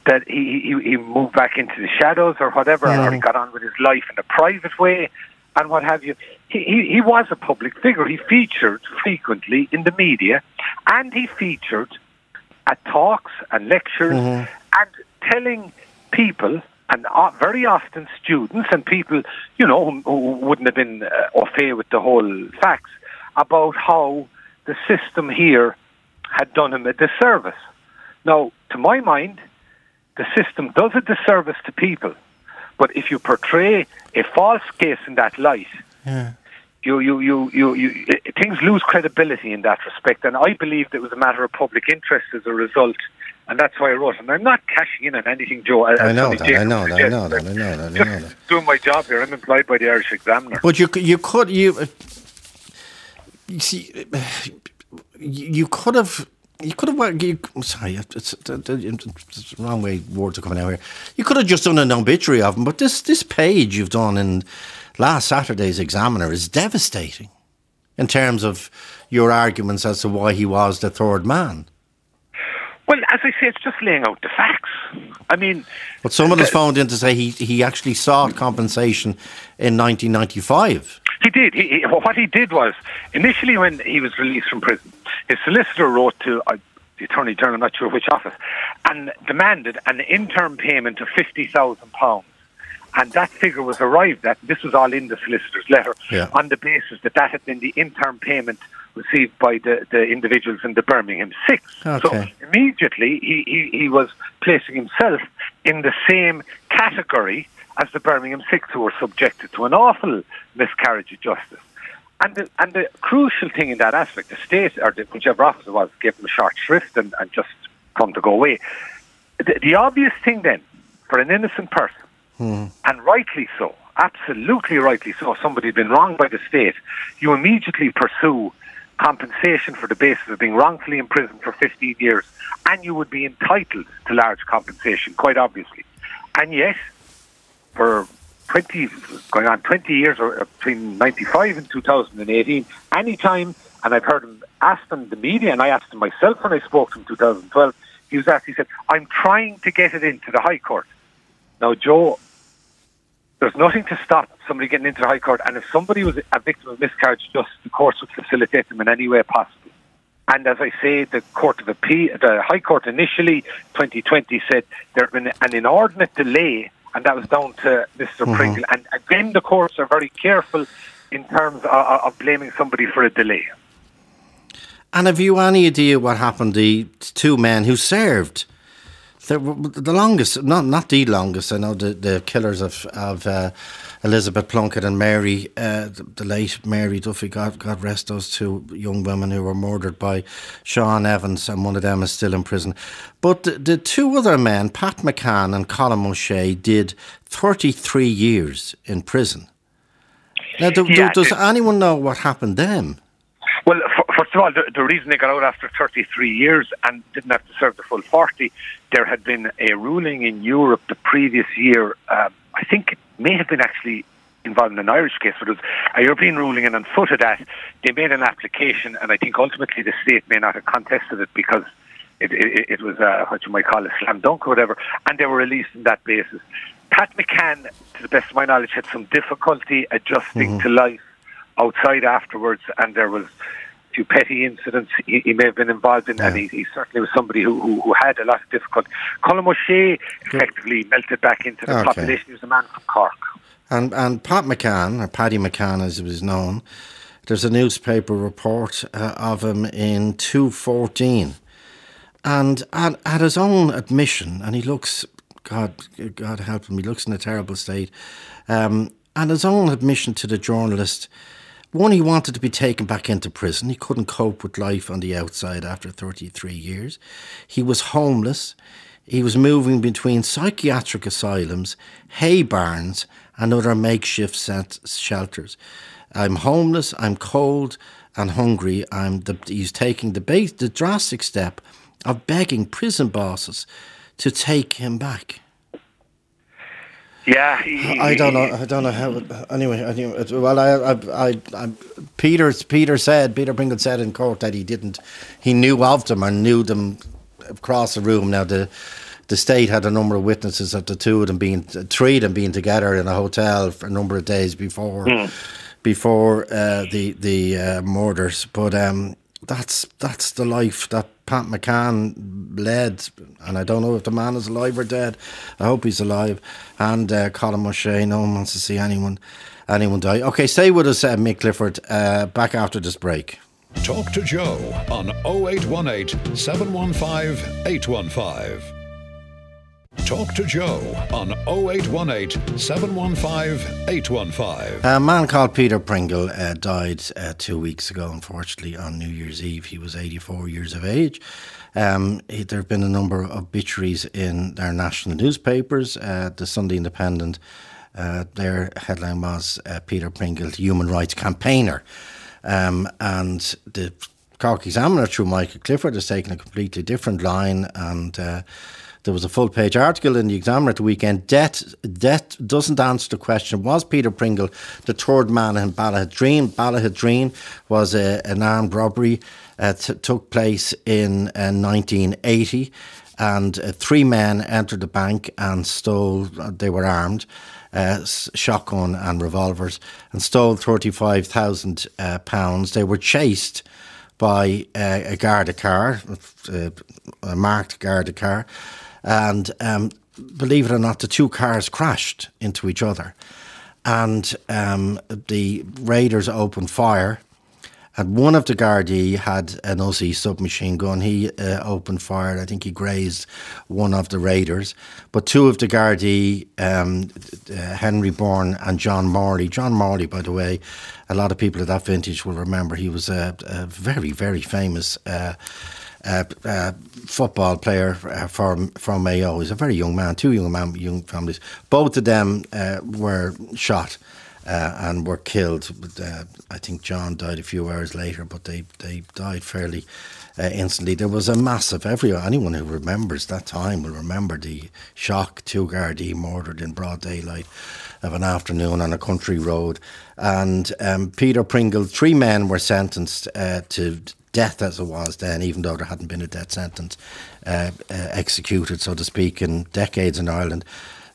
Speaker 4: that he, he he moved back into the shadows or whatever, or he got on with his life in a private way, and what have you. He, he he was a public figure. He featured frequently in the media, and he featured at talks and lectures and telling people and uh, very often students and people you know who, who wouldn't have been uh, au fait with the whole facts about how the system here had done him a disservice. Now, to my mind, the system does a disservice to people, but if you portray a false case in that light, you, you, you, you, you, i- things lose credibility in that respect. And I believed it was a matter of public interest as a result. And that's why I wrote. And I'm not cashing in on anything, Joe. as
Speaker 2: I know that. I know that. I know that. I know that. I know that.
Speaker 4: Just doing my job here. I'm employed by the Irish Examiner.
Speaker 2: But you you could you uh, you see you could have you could have well, you, sorry it's, it's, it's the wrong way words are coming out here. You could have just done an obituary of him, but this this page you've done in last Saturday's Examiner is devastating in terms of your arguments as to why he was the third man.
Speaker 4: Well, as I say, it's just laying out the facts. I mean,
Speaker 2: But someone has phoned in to say he he actually sought compensation in 1995.
Speaker 4: He did. He, he, what he did was initially when he was released from prison, his solicitor wrote to uh, the attorney general, I'm not sure which office, and demanded an interim payment of fifty thousand pounds. And that figure was arrived at. This was all in the solicitor's letter
Speaker 2: Yeah.
Speaker 4: on the basis that that had been the interim payment received by the, the individuals in the Birmingham Six.
Speaker 2: Okay.
Speaker 4: So immediately he, he, he was placing himself in the same category as the Birmingham Six, who were subjected to an awful miscarriage of justice. And the, and the crucial thing in that aspect, the state, or the, whichever officer was, gave him a short shrift and, and just come to go away. The, the obvious thing then, for an innocent person, hmm. and rightly so, absolutely rightly so, somebody had been wronged by the state, you immediately pursue compensation for the basis of being wrongfully imprisoned for 15 years, and you would be entitled to large compensation, quite obviously. And yet, for 20, going on 20 years, or between 95 and 2018, any time, and I've heard him asked in the media, and I asked him myself when I spoke to him in 2012, he was asked, he said, I'm trying to get it into the High Court. Now, Joe, there's nothing to stop somebody getting into the High Court, and if somebody was a victim of miscarriage, just the courts would facilitate them in any way possible. And as I say, the Court of Appeal, the High Court initially, 2020, said there had been an inordinate delay, and that was down to mister mm-hmm. Pringle. And again, the courts are very careful in terms of, of blaming somebody for a delay.
Speaker 2: And have you any idea what happened to the two men who served? The, the longest, not not the longest. I know the, the killers of of uh, Elizabeth Plunkett and Mary, uh, the, the late Mary Duffy. God, God rest those two young women who were murdered by Sean Evans, and one of them is still in prison. But the, the two other men, Pat McCann and Colm O'Shea, did thirty three years in prison. Now, do, do- does anyone know what happened then?
Speaker 4: Well, first of all, the, the reason they got out after 33 years and didn't have to serve the full 40, there had been a ruling in Europe the previous year. Um, I think it may have been actually involved in an Irish case, but it was a European ruling, and on foot of that, they made an application, and I think ultimately the state may not have contested it because it, it, it was uh, what you might call a slam dunk or whatever, and they were released on that basis. Pat McCann, to the best of my knowledge, had some difficulty adjusting to life outside afterwards, and there was a few petty incidents he, he may have been involved in, and he, he certainly was somebody who, who, who had a lot of difficulty. Colm O'Shea effectively melted back into the
Speaker 2: Okay.
Speaker 4: population. He was a man from Cork.
Speaker 2: And and Pat McCann, or Paddy McCann as he was known, there's a newspaper report uh, of him in 214. and at, at his own admission, and he looks, God, God help him, he looks in a terrible state. Um, and his own admission to the journalist, one, he wanted to be taken back into prison. He couldn't cope with life on the outside after 33 years. He was homeless. He was moving between psychiatric asylums, hay barns, and other makeshift shelters. I'm homeless, I'm cold and hungry. I'm the, he's taking the, base, the drastic step of begging prison bosses to take him back.
Speaker 4: Yeah, he,
Speaker 2: I don't know. I don't know how. Anyway, anyway well, I, I, I, I, Peter, Peter said, Peter Pringle said in court that he didn't, he knew of them and knew them across the room. Now the, the state had a number of witnesses of the two of them being, three of them being together in a hotel for a number of days before, mm. before uh, the the uh, murders. But um, that's that's the life that Pat McCann led, and I don't know if the man is alive or dead. I hope he's alive. And uh, Colm O'Shea, no one wants to see anyone anyone die. Okay, stay with us, uh, Mick Clifford. Uh, back after this break.
Speaker 1: Talk to Joe on 0818 715 815. Talk to Joe on 0818 715 815.
Speaker 2: A man called Peter Pringle uh, died uh, two weeks ago, unfortunately, on New Year's Eve. He was 84 years of age. Um, there have been a number of obituaries in their national newspapers. Uh, the Sunday Independent, uh, their headline was uh, Peter Pringle, human rights campaigner. Um, and the Cork Examiner, through Michael Clifford, has taken a completely different line and uh, there was a full page article in the Examiner at the weekend. Death, death doesn't answer the question was Peter Pringle the third man in Ballaghaderreen? Ballaghaderreen was a, an armed robbery uh, t- took place in uh, 1980 and uh, three men entered the bank and stole, uh, they were armed. Uh, shotgun and revolvers and stole £35,000 uh, pounds. They were chased by uh, a Garda car, uh, a marked Garda car, and um, believe it or not, the two cars crashed into each other. And um, the raiders opened fire. And one of the Gardaí had an Uzi submachine gun. He uh, opened fire. I think he grazed one of the raiders. But two of the Gardaí, um, uh, Henry Byrne and John Morley. John Morley, by the way, a lot of people of that vintage will remember he was a, a very, very famous. Uh, uh, uh, football player uh, from from Mayo. He's a very young man, two young man, young families. Both of them uh, were shot. Uh, and were killed. Uh, I think John died a few hours later, but they, they died fairly instantly. There was a massive. Every anyone who remembers that time will remember the shock. Two Gardaí murdered in broad daylight of an afternoon on a country road, and um, Peter Pringle. Three men were sentenced to death as it was then, even though there hadn't been a death sentence uh, uh, executed, so to speak, in decades in Ireland.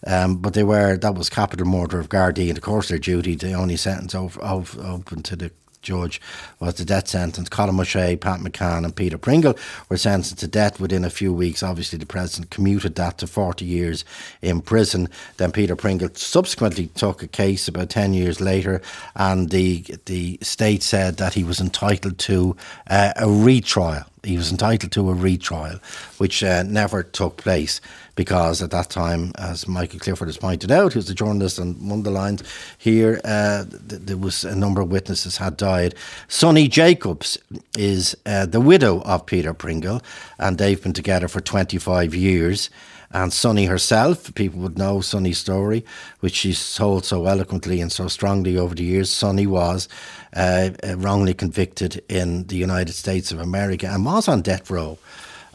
Speaker 2: Um, but they were that was capital murder of Gardaí, and of course their duty. The only sentence of, of, open to the judge was the death sentence. Colm O'Shea, Pat McCann, and Peter Pringle were sentenced to death within a few weeks. Obviously, the president commuted that to 40 years in prison. Then Peter Pringle subsequently took a case about 10 years later, and the the state said that he was entitled to uh, a retrial. He was entitled to a retrial, which uh, never took place because at that time, as Michael Clifford has pointed out, who's a journalist on one of the lines here, uh, th- there was a number of witnesses had died. Sunny Jacobs is uh, the widow of Peter Pringle, and they've been together for 25 years. And Sunny herself, people would know Sunny's story, which she's told so eloquently and so strongly over the years. Sunny was uh, wrongly convicted in the United States of America and was on death row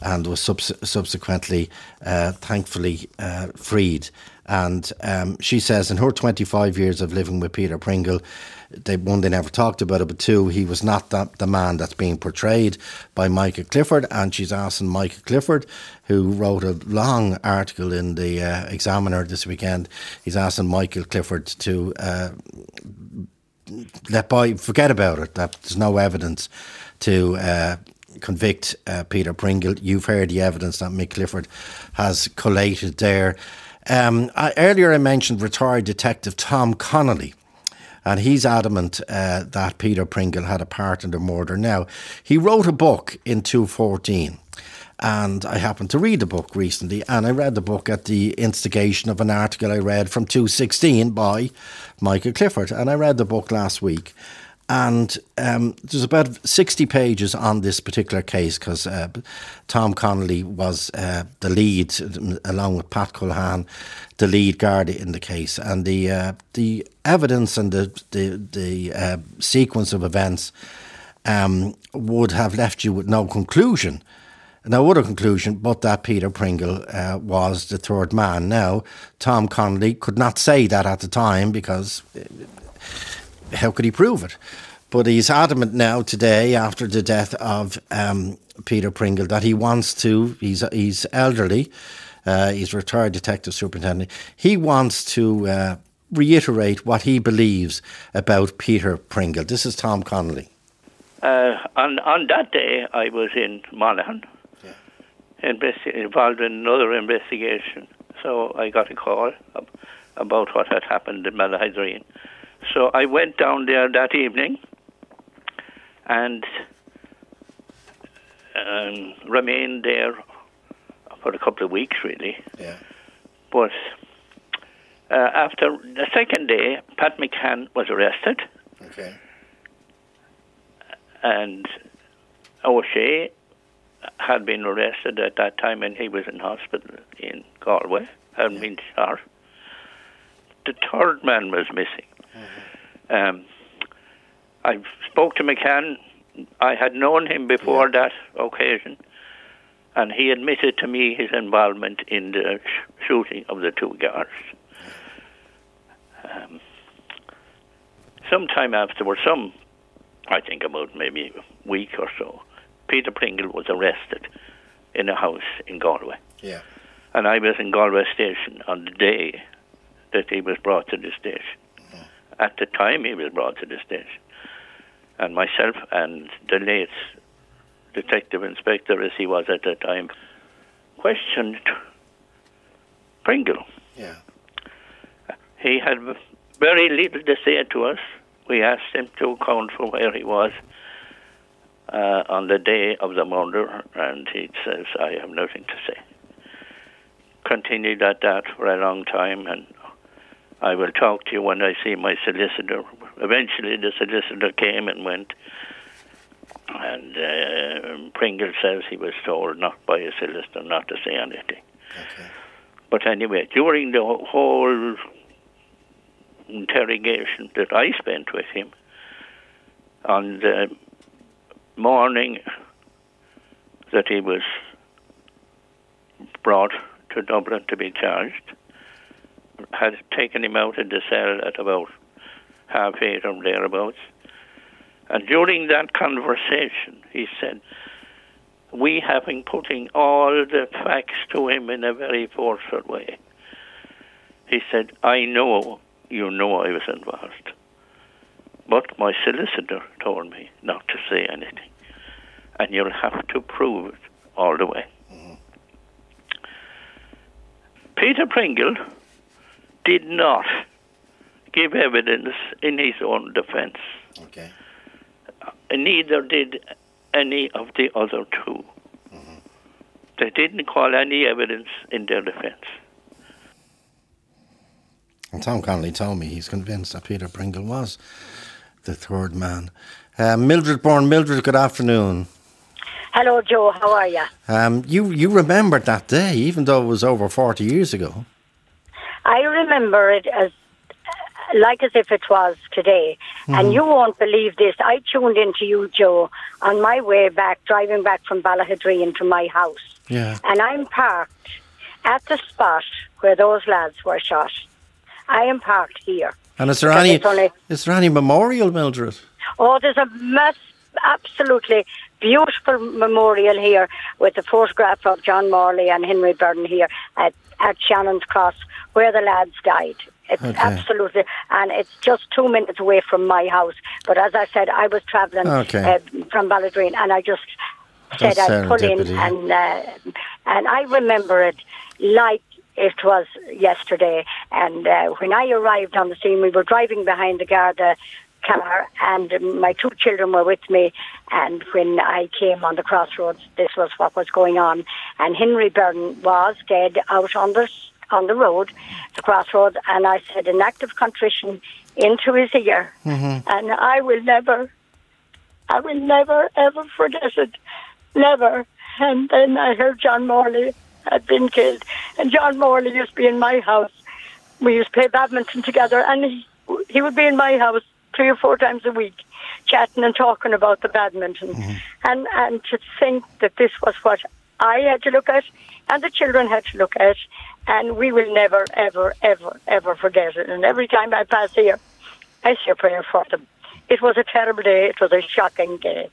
Speaker 2: and was subs- subsequently, uh, thankfully, uh, freed. And um, she says in her 25 years of living with Peter Pringle, they one they never talked about it, but two, he was not that, the man that's being portrayed by Michael Clifford. And she's asking Michael Clifford, who wrote a long article in the uh, Examiner this weekend. He's asking Michael Clifford to uh, let by forget about it. That there's no evidence to uh, convict uh, Peter Pringle. You've heard the evidence that Mick Clifford has collated there. Um, I, earlier, I mentioned retired detective Tom Connolly. And he's adamant uh, that Peter Pringle had a part in the murder. Now, he wrote a book in 2014 And I happened to read the book recently, and I read the book at the instigation of an article I read from 216 by Michael Clifford. And I read the book last week. And um, there's about 60 pages on this particular case because uh, Tom Connolly was uh, the lead, along with Pat Culhane, the lead guard in the case. And the uh, the evidence and the, the, the uh, sequence of events um, would have left you with no conclusion. No other conclusion but that Peter Pringle uh, was the third man. Now, Tom Connolly could not say that at the time because how could he prove it? But he's adamant now today, after the death of um, Peter Pringle, that he wants to. He's he's elderly. Uh, he's retired detective superintendent. He wants to uh, reiterate what he believes about Peter Pringle. This is Tom Connolly.
Speaker 5: Uh, on on that day, I was in Monaghan. Investi- involved in another investigation. So I got a call about what had happened in Ballaghaderreen. So I went down there that evening and um, remained there for a couple of weeks, really.
Speaker 2: Yeah.
Speaker 5: But uh, after the second day, Pat McCann was arrested.
Speaker 2: Okay.
Speaker 5: And O'Shea had been arrested at that time, and he was in hospital in Galway, hadn't been shot. The third man was missing. Mm-hmm. Um, I spoke to McCann. I had known him before yeah. that occasion, and he admitted to me his involvement in the sh- shooting of the two guards. Um, sometime afterwards, some, I think about maybe a week or so, Peter Pringle was arrested in a house in Galway.
Speaker 2: Yeah.
Speaker 5: And I was in Galway station on the day that he was brought to the station. Mm-hmm. At the time he was brought to the station and myself and the late detective inspector, as he was at the time, questioned Pringle.
Speaker 2: Yeah.
Speaker 5: He had very little to say to us. We asked him to account for where he was uh, on the day of the murder, and he says, I have nothing to say. Continued at that for a long time, and I will talk to you when I see my solicitor. Eventually, the solicitor came and went, and uh, Pringle says he was told not by a solicitor not to say anything.
Speaker 2: Okay.
Speaker 5: But anyway, during the whole interrogation that I spent with him, on the morning that he was brought to Dublin to be charged, had taken him out of the cell at about half eight or thereabouts. And during that conversation, he said, we have been putting all the facts to him in a very forceful way. He said, I know you know I was involved. But my solicitor told me not to say anything. And you'll have to prove it all the way. Mm-hmm. Peter Pringle did not give evidence in his own defense.
Speaker 2: Okay.
Speaker 5: Uh, neither did any of the other 2 mm-hmm. They didn't call any evidence in their defense.
Speaker 2: And Tom Connolly told me he's convinced that Peter Pringle was the third man. Uh, Mildred Bourne, Mildred, good afternoon.
Speaker 6: Hello, Joe. How are you?
Speaker 2: Um, you you remembered that day, even though it was over forty years ago.
Speaker 6: I remember it as like as if it was today. Mm-hmm. And you won't believe this. I tuned into you, Joe, on my way back, driving back from Ballaghaderreen to my house.
Speaker 2: Yeah.
Speaker 6: And I'm parked at the spot where those lads were shot. I am parked here.
Speaker 2: And is there any only, is there any memorial, Mildred?
Speaker 6: Oh, there's a mass, absolutely beautiful memorial here with a photograph of John Morley and Henry Byrne here at, at Shannon's Cross where the lads died. It's okay. absolutely, and it's just two minutes away from my house. But as I said, I was travelling okay. uh, from Ballaghaderreen, and I just said I'd pull in, and uh, and I remember it like it was yesterday. And uh, when I arrived on the scene, we were driving behind the Garda car, and my two children were with me. And when I came on the crossroads, this was what was going on. And Henry Byrne was dead out on the on the road, the crossroads, and I said an act of contrition into his ear,
Speaker 2: Mm-hmm.
Speaker 6: and I will never, I will never ever forget it, never. And then I heard John Morley had been killed, and John Morley used to be in my house. We used to play badminton together, and he, he would be in my house three or four times a week, chatting and talking about the badminton. Mm-hmm. And and to think that this was what I had to look at, and the children had to look at, and we will never, ever, ever, ever forget it. And every time I pass here, I say a prayer for them. It was a terrible day. It was a shocking day,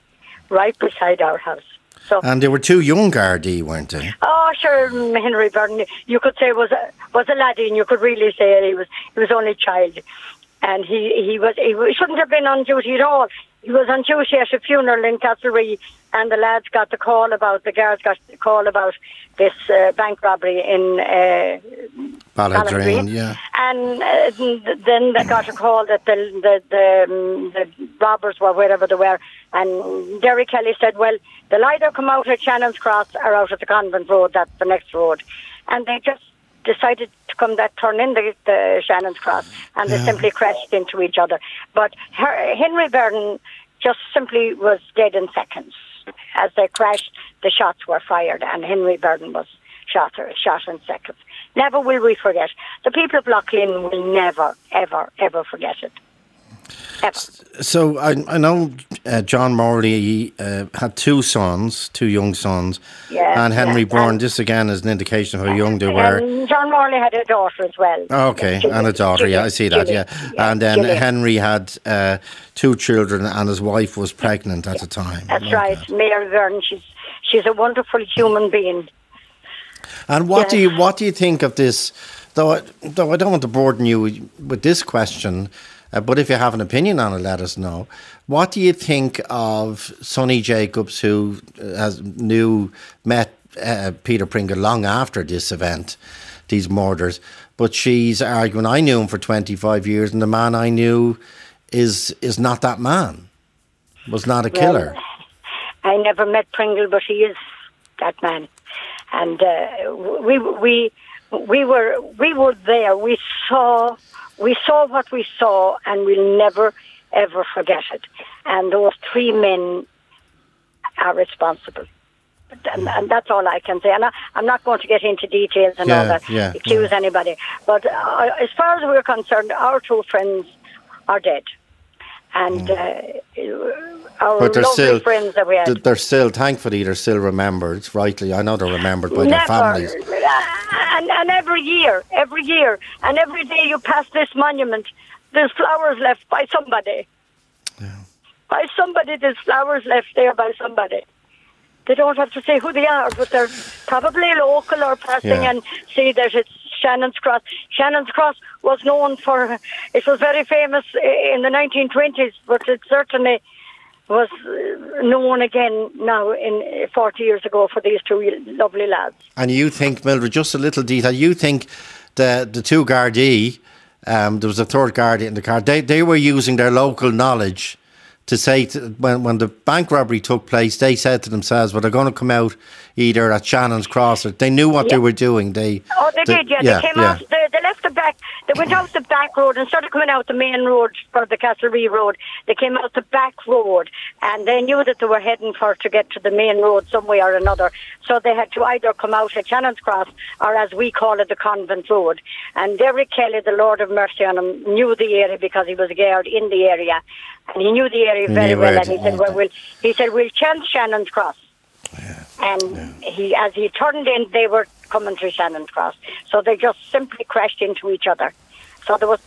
Speaker 6: right beside our house. So,
Speaker 2: And they were two young Gardaí, weren't they?
Speaker 6: oh, sure, Henry Byrne, you could say was a was a laddie, and you could really say he was he was only a child, and he he was he shouldn't have been on duty at all. He was on duty at a funeral in Castlerea, and the lads got the call about the guards got the call about this uh, bank robbery in uh, Ballaghaderreen.
Speaker 2: yeah.
Speaker 6: And uh, then they got a call that the the the, um, the robbers were wherever they were, and Derry Kelly said, "Well, they'll either come out at Shannon's Cross or out at the Convent Road. That's the next road," and they just decided to come that turn in the, the Shannon's Cross, and they simply crashed into each other. But her, Henry Byrne just simply was dead in seconds as they crashed. The shots were fired, and Henry Byrne was shot shot in seconds. Never will we forget. The people of Loughglynn will never, ever, ever forget it. Ever.
Speaker 2: So I, I know uh, John Morley uh, had two sons, two young sons,
Speaker 6: Yeah,
Speaker 2: and Henry
Speaker 6: yeah, Byrne.
Speaker 2: This again is an indication of how young they were.
Speaker 6: John Morley had a daughter as well.
Speaker 2: Okay,
Speaker 6: Julie-
Speaker 2: and a daughter. Yeah, I see that.
Speaker 6: Julie,
Speaker 2: Yeah, and then
Speaker 6: Julie.
Speaker 2: Henry had uh, two children, and his wife was pregnant at the time.
Speaker 6: That's right, Mary Byrne. She's she's a wonderful human being.
Speaker 2: And what do you what do you think of this? Though, I- though I don't want to burden you with, with this question, uh, but if you have an opinion on it, let us know. What do you think of Sunny Jacobs, who uh, has knew met uh, Peter Pringle long after this event, these murders? But she's arguing, I knew him for twenty five years, and the man I knew is is not that man. Was not a killer.
Speaker 6: I never met Pringle, but he is that man. And uh, we we we were we were there. We saw we saw what we saw, and we'll never ever forget it. And those three men are responsible. And, and that's all I can say. And I, I'm not going to get into details and all that,
Speaker 2: yeah,
Speaker 6: accuse
Speaker 2: yeah.
Speaker 6: anybody. But uh, as far as we're concerned, our two friends are dead. And uh, our
Speaker 2: Mm. But they're
Speaker 6: lovely
Speaker 2: still
Speaker 6: friends that we had.
Speaker 2: They're still thankfully they're still remembered rightly. I know they're remembered by their families.
Speaker 6: And, and every year, every year, and every day you pass this monument, there's flowers left by somebody. By somebody, there's flowers left there by somebody. They don't have to say who they are, but they're probably local or passing
Speaker 2: Yeah.
Speaker 6: and see that it's Shannon's Cross. Shannon's Cross was known for, it was very famous in the 1920s, but it certainly was uh, known again now in 40 years ago for these two lovely lads.
Speaker 2: And you think, Mildred, just a little detail, you think the the two Gardaí, um, there was a third Gardaí in the car, they, they were using their local knowledge to say, to, when, when the bank robbery took place, they said to themselves, well, they're going to come out either at Shannon's Cross or they knew what they were doing. They,
Speaker 6: Oh, they, did, yeah. They came
Speaker 2: yeah.
Speaker 6: out, they, they left the back, they went out the back road and started coming out the main road for the Castlerea road. They came out the back road and they knew that they were heading for to get to the main road some way or another. So they had to either come out at Shannon's Cross or as we call it, the Convent Road. And Derek Kelly, the Lord of mercy on him, knew the area because he was a guard in the area. And he knew the area very well. And he said, well, we'll, he said, we'll chance Shannon's Cross. And he, as he turned in, they were coming through Shannon's Cross. So they just simply crashed into each other. So there was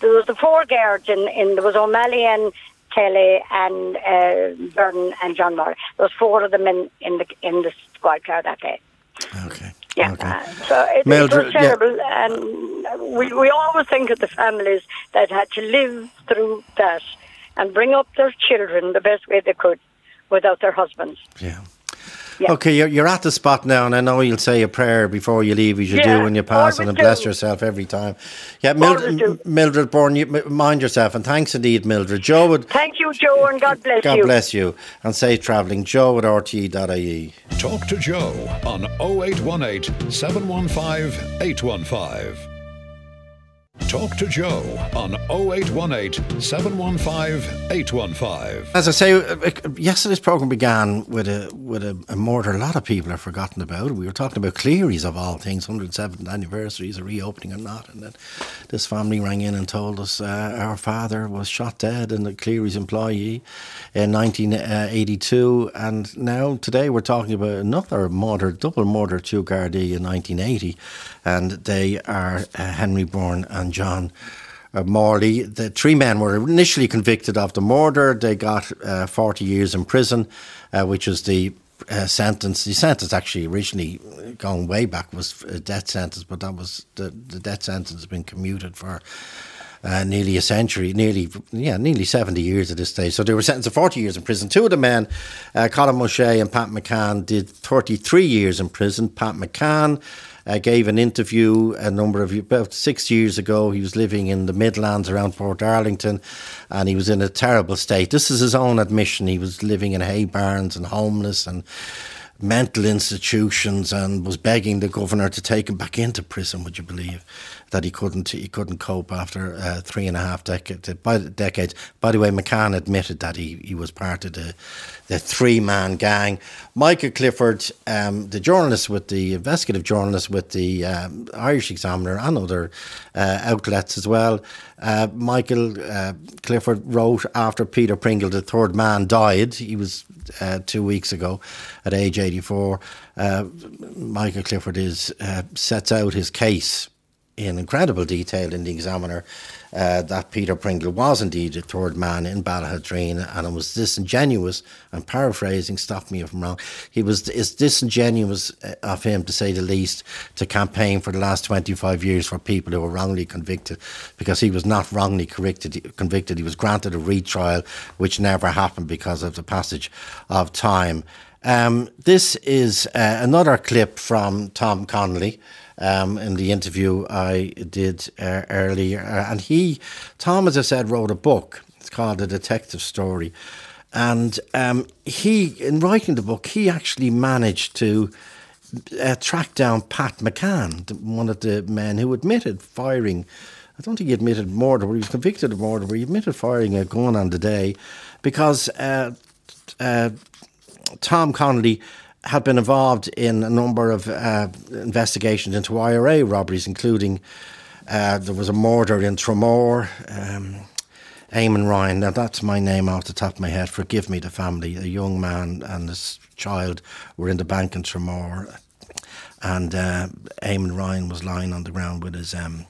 Speaker 6: there was the four guards, in, in there was O'Malley and Kelly and uh, and John Moore. There was four of them in, in the in the squad car that day.
Speaker 2: Okay.
Speaker 6: Yeah.
Speaker 2: Okay.
Speaker 6: Uh, so it, it
Speaker 2: Mildred,
Speaker 6: was
Speaker 2: yeah.
Speaker 6: terrible, and we we always think of the families that had to live through that and bring up their children the best way they could without their husbands.
Speaker 2: Yeah.
Speaker 6: Yeah.
Speaker 2: Okay, you're, you're at the spot now, and I know you'll say a prayer before you leave, as you
Speaker 6: Yeah,
Speaker 2: do when you pass,
Speaker 6: always
Speaker 2: and bless
Speaker 6: do.
Speaker 2: yourself every time. Yeah,
Speaker 6: Always
Speaker 2: Mildred,
Speaker 6: do.
Speaker 2: Mildred Bourne, you, mind yourself, and thanks indeed, Mildred. Joe would,
Speaker 6: Thank you, Joe, and God bless
Speaker 2: God
Speaker 6: you.
Speaker 2: God bless you, and safe travelling. Joe at rte.ie.
Speaker 1: Talk to Joe on 0818 715 815. Talk to Joe on 0818 715 815.
Speaker 2: As I say, uh, uh, yesterday's program began with a with a, a murder a lot of people have forgotten about. We were talking about Clerys of all things, 107th anniversary, is a reopening or not, and then this family rang in and told us uh, our father was shot dead and the Clerys employee in 1982, and now today we're talking about another murder, double murder, two Gardaí in 1980, and they are uh, Henry Byrne and John uh, Morley. The three men were initially convicted of the murder. They got uh, 40 years in prison, uh, which was the uh, sentence. The sentence actually originally going way back was a death sentence, but that was the, the death sentence has been commuted for. Uh, nearly a century, nearly yeah, nearly seventy years at this stage. So they were sentenced to forty years in prison. Two of the men, Colm O'Shea and Pat McCann, did thirty-three years in prison. Pat McCann uh, gave an interview a number of about six years ago. He was living in the Midlands around Portarlington, and he was in a terrible state. This is his own admission. He was living in hay barns and homeless and mental institutions, and was begging the governor to take him back into prison. Would you believe that he couldn't? He couldn't cope after uh, three and a half decades. By decades. By the way, McCann admitted that he, he was part of the the three man gang. Michael Clifford, um, the journalist with the investigative journalist with the um, Irish Examiner and other uh, outlets as well. Uh, Michael uh, Clifford wrote after Peter Pringle, the third man, died. He was uh, two weeks ago at age 84. Uh, Michael Clifford is sets out his case in incredible detail in the Examiner uh, that Peter Pringle was indeed a third man in Ballaghaderreen and it was disingenuous, I'm paraphrasing, stop me if I'm wrong, he was it's disingenuous uh, of him to say the least to campaign for the last 25 years for people who were wrongly convicted because he was not wrongly convicted, convicted. he was granted a retrial which never happened because of the passage of time. Um, this is uh, another clip from Tom Connolly um, in the interview I did uh, earlier. Uh, and he, Tom, as I said, wrote a book. It's called A Detective Story. And um, he, in writing the book, he actually managed to uh, track down Pat McCann, one of the men who admitted firing. I don't think he admitted murder, but he was convicted of murder, but he admitted firing a gun on the day because uh, uh, Tom Connolly had been involved in a number of uh, investigations into IRA robberies, including uh, there was a murder in Tramore. Um, Eamon Ryan, now that's my name off the top of my head. Forgive me, the family. A young man and his child were in the bank in Tramore, and uh, Eamon Ryan was lying on the ground with his um,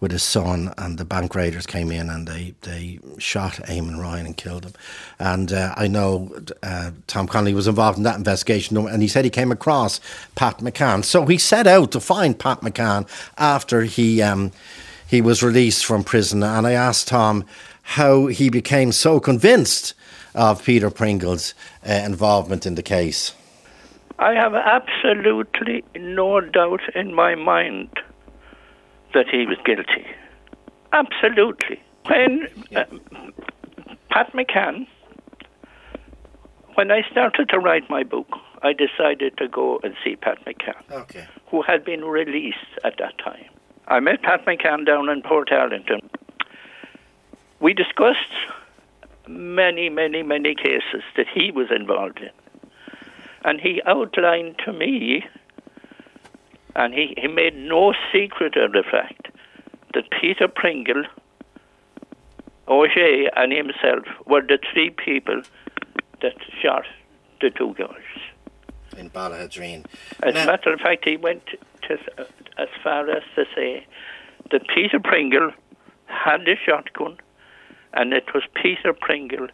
Speaker 2: with his son, and the bank raiders came in and they, they shot Eamon Ryan and killed him. And uh, I know uh, Tom Connolly was involved in that investigation, and he said he came across Pat McCann. So he set out to find Pat McCann after he um, he was released from prison. And I asked Tom how he became so convinced of Peter Pringle's uh, involvement in the case.
Speaker 5: I have absolutely no doubt in my mind that he was guilty. Absolutely. When uh, Pat McCann, when I started to write my book, I decided to go and see Pat McCann,
Speaker 2: Okay.
Speaker 5: who had been released at that time. I met Pat McCann down in Portarlington. We discussed many, many, many cases that he was involved in. And he outlined to me, and he, he made no secret of the fact that Peter Pringle, O'Shea, and himself were the three people that shot the two girls.
Speaker 2: In Ballaghaderreen.
Speaker 5: As
Speaker 2: Now-
Speaker 5: a matter of fact, he went to, as far as to say that Peter Pringle had the shotgun, and it was Peter Pringle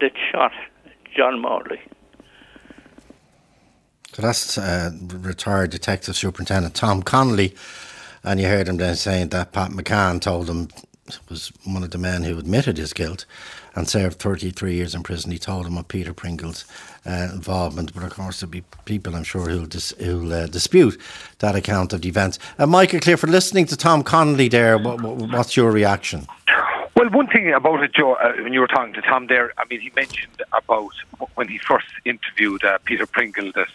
Speaker 5: that shot John Morley.
Speaker 2: So that's uh, retired Detective Superintendent Tom Connolly. And you heard him then saying that Pat McCann told him was one of the men who admitted his guilt and served 33 years in prison. He told him of Peter Pringle's uh, involvement, but of course there'll be people, I'm sure, who'll, dis- who'll uh, dispute that account of the events. Uh, Michael Clifford, listening to Tom Connolly there, what, what's your reaction?
Speaker 4: Well, one thing about it, Joe, uh, when you were talking to Tom there, I mean, he mentioned about when he first interviewed uh, Peter Pringle that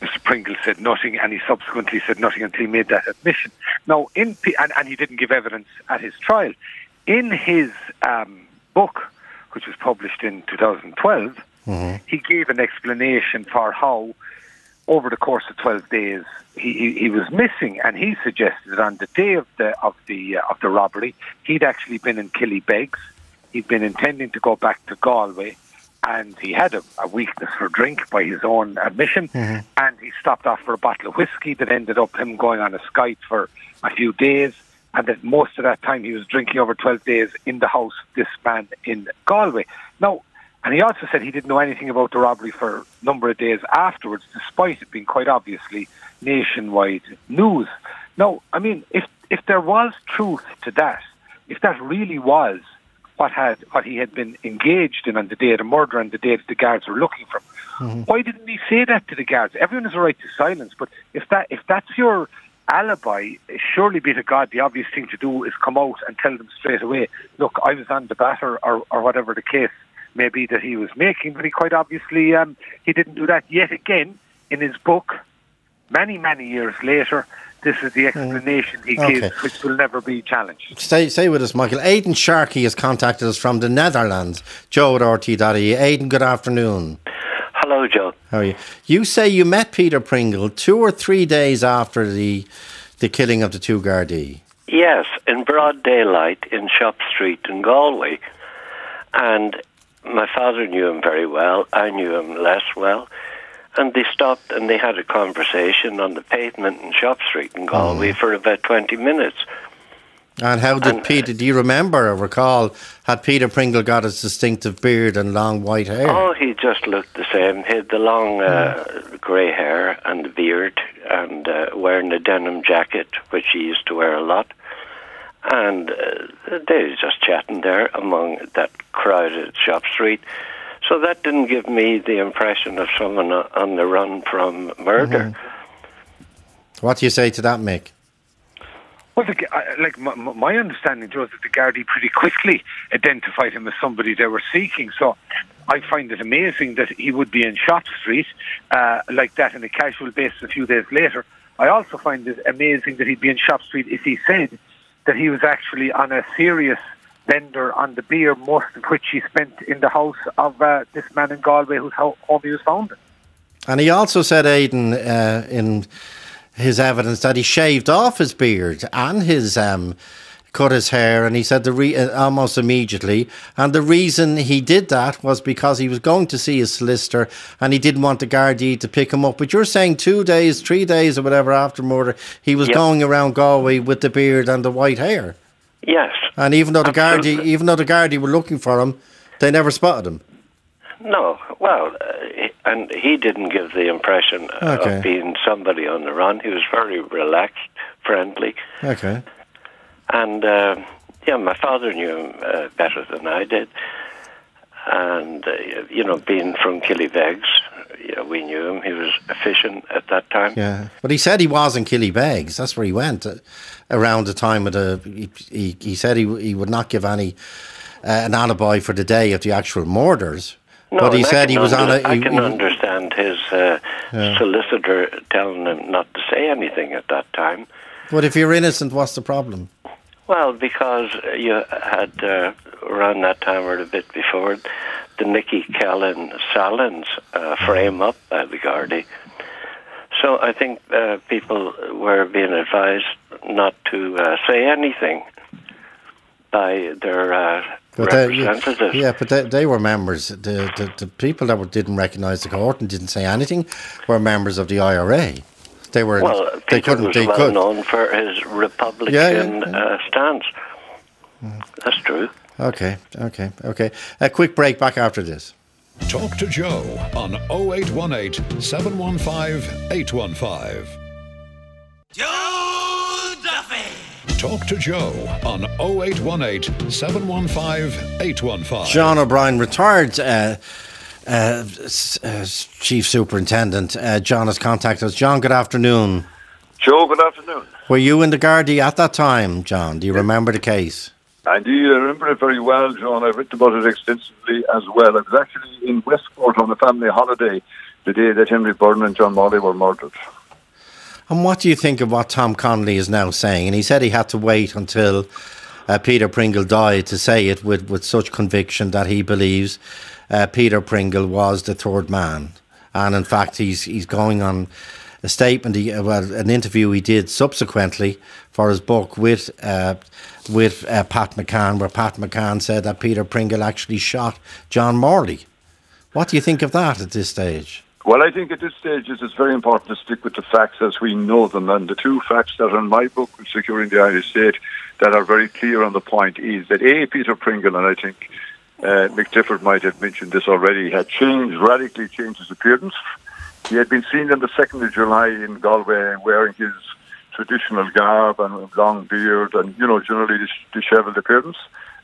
Speaker 4: Mr. Pringle said nothing, and he subsequently said nothing until he made that admission. Now, in and, and he didn't give evidence at his trial. In his um, book, which was published in 2012, mm-hmm. he gave an explanation for how, over the course of 12 days, he, he, he, was missing, and he suggested that on the day of the of the uh, of the robbery, he'd actually been in Killybegs. He'd been intending to go back to Galway and he had a, a, weakness for drink by his own admission, mm-hmm. and he stopped off for a bottle of whiskey that ended up him going on a skite for a few days, and that most of that time he was drinking over 12 days in the house of this man in Galway. Now, and he also said he didn't know anything about the robbery for a number of days afterwards, despite it being quite obviously nationwide news. Now, I mean, if if there was truth to that, if that really was what had what he had been engaged in on the day of the murder and the day that the guards were looking for him. Mm-hmm. Why didn't he say that to the guards? Everyone has a right to silence, but if that if that's your alibi, surely be to God, the obvious thing to do is come out and tell them straight away, look, I was on the batter or, or whatever the case may be that he was making, but he quite obviously um, he didn't do that yet again in his book many, many years later this is the mm. explanation he okay. gives, which will never be challenged.
Speaker 2: Stay, stay with us, Michael. Aidan Sharkey has contacted us from the Netherlands. Joe at rte.ie. Aidan, good afternoon.
Speaker 7: Hello, Joe.
Speaker 2: How are you? You say you met Peter Pringle two or three days after the the killing of the two Gardaí.
Speaker 7: Yes, in broad daylight in Shop Street in Galway. And my father knew him very well. I knew him less well. And they stopped and they had a conversation on the pavement in Shop Street in Galway oh. for about 20 minutes.
Speaker 2: And how did and, Peter, do you remember or recall, had Peter Pringle got his distinctive beard and long white hair?
Speaker 7: Oh, he just looked the same. He had the long uh, grey hair and the beard and uh, wearing a denim jacket, which he used to wear a lot. And uh, they were just chatting there among that crowded Shop Street. So that didn't give me the impression of someone on the run from murder.
Speaker 2: Mm-hmm. What do you say to that, Mick?
Speaker 4: Well, the, like my, my, understanding, was that the Gardaí pretty quickly identified him as somebody they were seeking. So I find it amazing that he would be in Shop Street uh, like that on a casual basis a few days later. I also find it amazing that he'd be in Shop Street if he said that he was actually on a serious vendor on the beer, most of which he spent in the house of uh, this man in Galway whose home he was found
Speaker 2: And he also said, Aidan, uh, in his evidence that he shaved off his beard and his um, cut his hair, and he said the re- uh, almost immediately. And the reason he did that was because he was going to see his solicitor, and he didn't want the Gardaí to pick him up. But you're saying two days, three days, or whatever after murder, he was yep. going around Galway with the beard and the white hair.
Speaker 7: Yes.
Speaker 2: And even though the Gardaí, even though the Gardaí were looking for him, they never spotted him.
Speaker 7: No, well, uh, and he didn't give the impression okay. of being somebody on the run. He was very relaxed, friendly.
Speaker 2: Okay.
Speaker 7: And uh, yeah, my father knew him uh, better than I did, and uh, you know, being from Killybegs, yeah, we knew him. He was efficient at that time.
Speaker 2: Yeah, but he said he was in Killybegs. That's where he went uh, around the time of the. He, he, he said he he would not give any uh, an alibi for the day of the actual murders.
Speaker 7: No,
Speaker 2: but he said he was
Speaker 7: under,
Speaker 2: on a.
Speaker 7: I can he, understand his uh, yeah. solicitor telling him not to say anything at that time.
Speaker 2: But if you're innocent, what's the problem?
Speaker 7: Well, because you had uh, around that time or a bit before the Nicky Kellen Sallins uh, frame up by the Gardaí. So I think uh, people were being advised not to uh, say anything by their uh, but representatives.
Speaker 2: They, yeah, but they, they, were members. The, the, the people that were, didn't recognise the court and didn't say anything were members of the IRA. They were.
Speaker 7: Well,
Speaker 2: they
Speaker 7: Peter
Speaker 2: couldn't.
Speaker 7: was
Speaker 2: they
Speaker 7: well
Speaker 2: could.
Speaker 7: known for his Republican yeah, yeah, yeah. Uh, stance. That's true.
Speaker 2: Okay, okay, okay. A quick break back after this.
Speaker 1: Talk to Joe on 0818 715 815.
Speaker 8: Joe Duffy!
Speaker 1: Talk to Joe on 0818 715 815.
Speaker 2: John O'Brien, retired uh, uh, uh, Chief Superintendent. Uh, John has contacted us. John, good afternoon.
Speaker 8: Joe, good afternoon.
Speaker 2: Were you in the Gardaí at that time, John? Do you remember the case?
Speaker 8: Indeed, I remember it very well, John. I've written about it extensively as well. I was actually in Westport on a family holiday the day that Henry Byrne and John Morley were murdered.
Speaker 2: And what do you think of what Tom Connolly is now saying? And he said he had to wait until uh, Peter Pringle died to say it with, with such conviction that he believes uh, Peter Pringle was the third man. And in fact, he's he's going on a statement, he, well, an interview he did subsequently for his book with uh, with uh, Pat McCann, where Pat McCann said that Peter Pringle actually shot John Morley. What do you think of that at this stage?
Speaker 8: Well, I think at this stage it is very important to stick with the facts as we know them. And the two facts that are in my book, Securing the Irish State, that are very clear on the point is that A, Peter Pringle, and I think uh, Mick might have mentioned this already, had changed, radically changed his appearance. He had been seen on the 2nd of July in Galway wearing his traditional garb and long beard and, you know, generally dis- dishevelled appearance.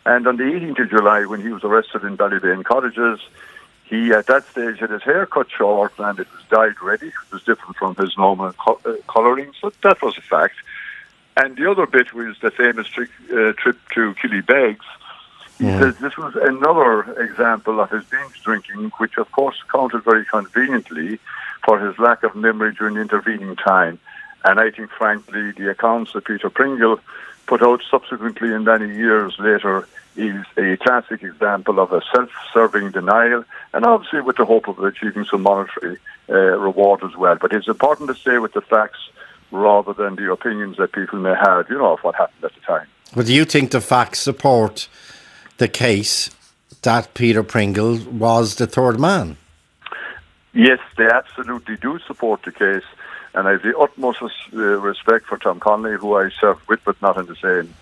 Speaker 8: And on the 18th of July, when he was arrested in Ballybane Cottages, he at that stage had his hair cut short and it was dyed ready. It was different from his normal co- uh, colouring, so that was a fact. And the other bit was the famous trick, uh, trip to Killybegs. He
Speaker 2: Yeah.
Speaker 8: says this was another example of his binge drinking, which of course counted very conveniently for his lack of memory during the intervening time. And I think, frankly, the accounts that Peter Pringle put out subsequently and many years later is a classic example of a self-serving denial, and obviously with the hope of achieving some monetary uh, reward as well. But it's important to stay with the facts rather than the opinions that people may have, you know, of what happened at the time.
Speaker 2: Well, do you think the facts support the case that Peter Pringle was the third man?
Speaker 8: Yes, they absolutely do support the case, and I have the utmost uh, respect for Tom Connolly, who I served with, but not in the same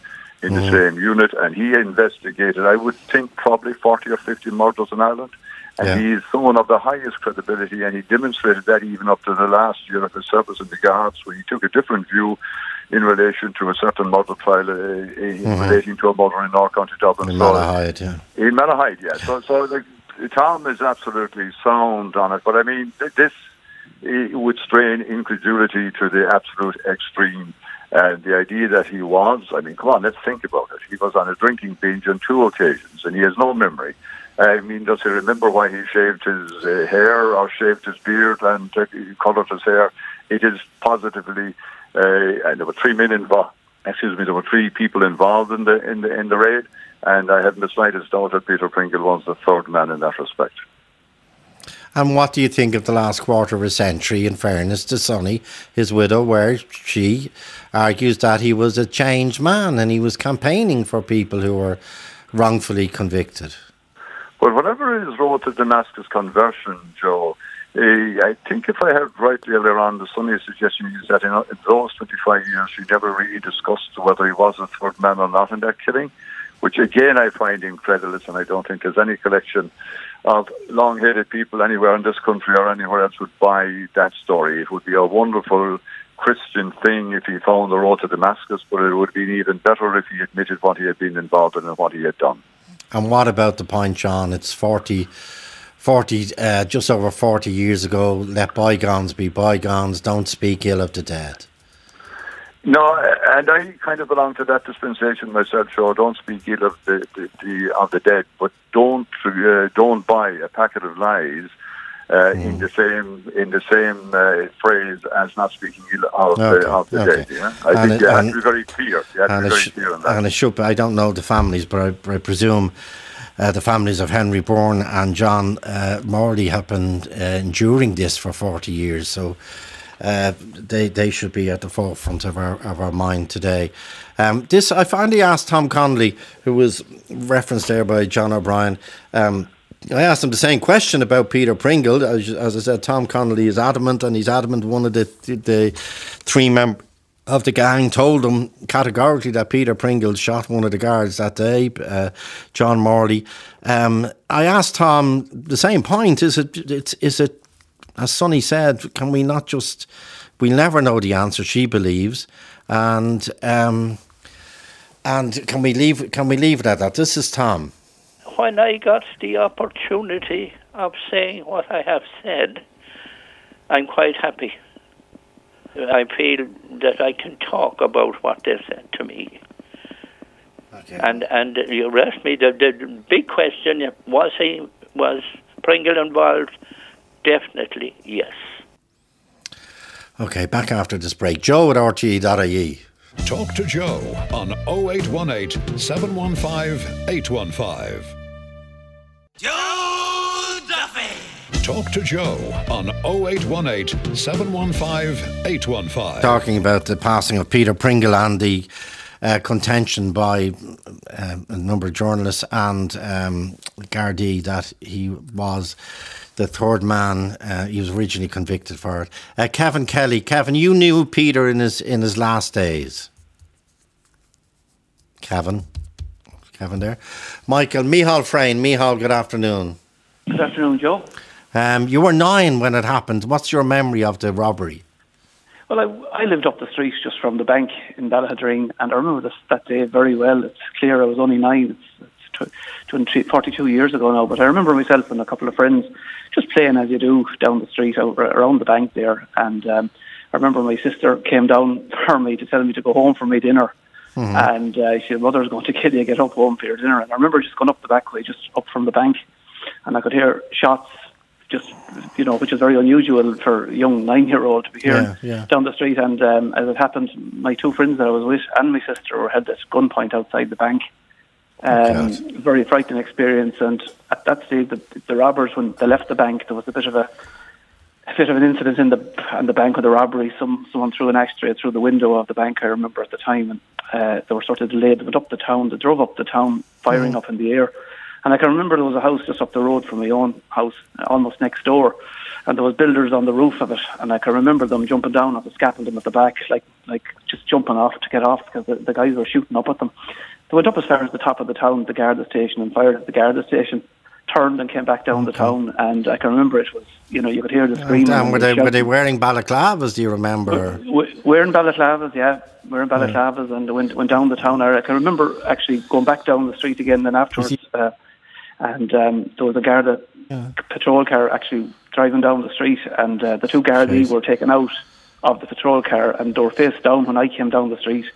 Speaker 8: in the same unit. And he investigated, I would think, probably forty or fifty murders in Ireland. And
Speaker 2: Yeah.
Speaker 8: he is someone of the highest credibility, and he demonstrated that even up to the last year of his service in the Guards, where he took a different view in relation to a certain murder trial uh, uh, relating to a murder in North County Dublin.
Speaker 2: In
Speaker 8: So-
Speaker 2: Malahide, yeah.
Speaker 8: in Malahide, yeah. So, so like, Tom is absolutely sound on it, but I mean, this eh, would strain incredulity to the absolute extreme. And the idea that he was, I mean, come on, let's think about it. He was on a drinking binge on two occasions, and he has no memory. I mean, does he remember why he shaved his uh, hair or shaved his beard and uh, coloured his hair? It is positively, uh, and there were three men involved. Excuse me, there were three people involved in the in the in the raid, and I haven't the slightest doubt that Peter Pringle was the third man in that respect.
Speaker 2: And what do you think of the last quarter of a century, in fairness to Sunny, his widow, where she argues that he was a changed man and he was campaigning for people who were wrongfully convicted?
Speaker 8: Well, whatever his road to Damascus conversion, Joe, eh, I think if I heard rightly earlier on, the Sunday suggestion is that in, in those 25 years, he never really discussed whether he was a third man or not in that killing, which again I find incredulous, and I don't think there's any collection of long-headed people anywhere in this country or anywhere else would buy that story. It would be a wonderful Christian thing if he found the road to Damascus, but it would be even better if he admitted what he had been involved in and what he had done.
Speaker 2: And what about the point, John? It's 40, 40 uh, just over 40 years ago. Let bygones be bygones. Don't speak ill of the dead.
Speaker 8: No, and I kind of belong to that dispensation myself. So don't speak ill of the, the, the of the dead, but don't uh, don't buy a packet of lies uh, in the same in the same uh, phrase as not speaking ill of,
Speaker 2: Okay,
Speaker 8: the, of the
Speaker 2: okay.
Speaker 8: dead. Yeah? I
Speaker 2: And
Speaker 8: think
Speaker 2: it-
Speaker 8: you have to be very clear. You have to
Speaker 2: and
Speaker 8: be very
Speaker 2: sh-
Speaker 8: clear on that.
Speaker 2: and it should. be- I don't know the families, but I, I presume uh, the families of Henry Byrne and John uh, Morley have been uh, enduring this for forty years. So uh, they they should be at the forefront of our of our mind today. Um, this I finally asked Tom Connolly, who was referenced there by John O'Brien. Um, I asked him the same question about Peter Pringle. As, as I said, Tom Connolly is adamant, and he's adamant one of the the three members of the gang told him categorically that Peter Pringle shot one of the guards that day, uh, John Morley. Um, I asked Tom the same point: Is it? Is it? As Sunny said, can we not just? We'll never know the answer. She believes, and um, And can we leave? Can we leave it at that? This is Tom.
Speaker 5: When I got the opportunity of saying what I have said, I'm quite happy. I feel that I can talk about what they said to me.
Speaker 2: Okay.
Speaker 5: And and you asked me the, the big question was he was Pringle involved? Definitely yes.
Speaker 2: Okay, back after this break. Joe at RTE.ie.
Speaker 1: Talk to Joe on 0818 715 815.
Speaker 9: Joe Duffy.
Speaker 1: Talk to Joe on 0818 715 815.
Speaker 2: Talking about the passing of Peter Pringle and the uh, contention by uh, a number of journalists and um, Gardaí that he was the third man. Uh, he was originally convicted for it. Uh, Kevin Kelly, Kevin, you knew Peter in his in his last days. Kevin, Kevin, there. Michael, Mihal Frayne, Mihal. Good afternoon.
Speaker 10: Good afternoon, Joe.
Speaker 2: Um, you were nine when it happened. What's your memory of the robbery?
Speaker 10: Well, I, I lived up the street just from the bank in Ballaghaderreen, and I remember this, that day very well. It's clear I was only nine. It's, it's tw- 23, 42 years ago now, but I remember myself and a couple of friends just playing as you do down the street out, around the bank there. And um, I remember my sister came down for me to tell me to go home for my dinner.
Speaker 2: Mm-hmm.
Speaker 10: And uh, she said, Mother's going to kill you, get up home for your dinner. And I remember just going up the back way, just up from the bank, and I could hear shots just you know, which is very unusual for a young nine-year-old to be hearing
Speaker 2: Yeah, yeah.
Speaker 10: down the street. And um, as it happened, my two friends that I was with and my sister had this gunpoint outside the bank. Um, very frightening experience. And at that stage, the, the robbers, when they left the bank, there was a bit of a a bit of an incident in the in the bank with a robbery. Some someone threw an ashtray through the window of the bank. I remember at the time, and uh, they were sort of delayed. They went up the town. They drove up the town, firing
Speaker 2: Mm.
Speaker 10: up in the air. And I can remember there was a house just up the road from my own house, almost next door, and there was builders on the roof of it. And I can remember them jumping down off the scaffolding at the back, like like just jumping off to get off because the, the guys were shooting up at them. They went up as far as the top of the town, the Garda station, and fired at the Garda station. Turned and came back down the town, and I can remember it was, you know, you could hear the screaming.
Speaker 2: And,
Speaker 10: and
Speaker 2: were
Speaker 10: the
Speaker 2: they were they wearing balaclavas? Do you remember?
Speaker 10: We- We're balaclavas, yeah. We're in balaclavas and went went down the town area. I can remember actually going back down the street again then afterwards. Uh, and um, there was a Garda patrol car actually driving down the street, and uh, the two Gardaí were taken out of the patrol car and they were face down when I came down the street.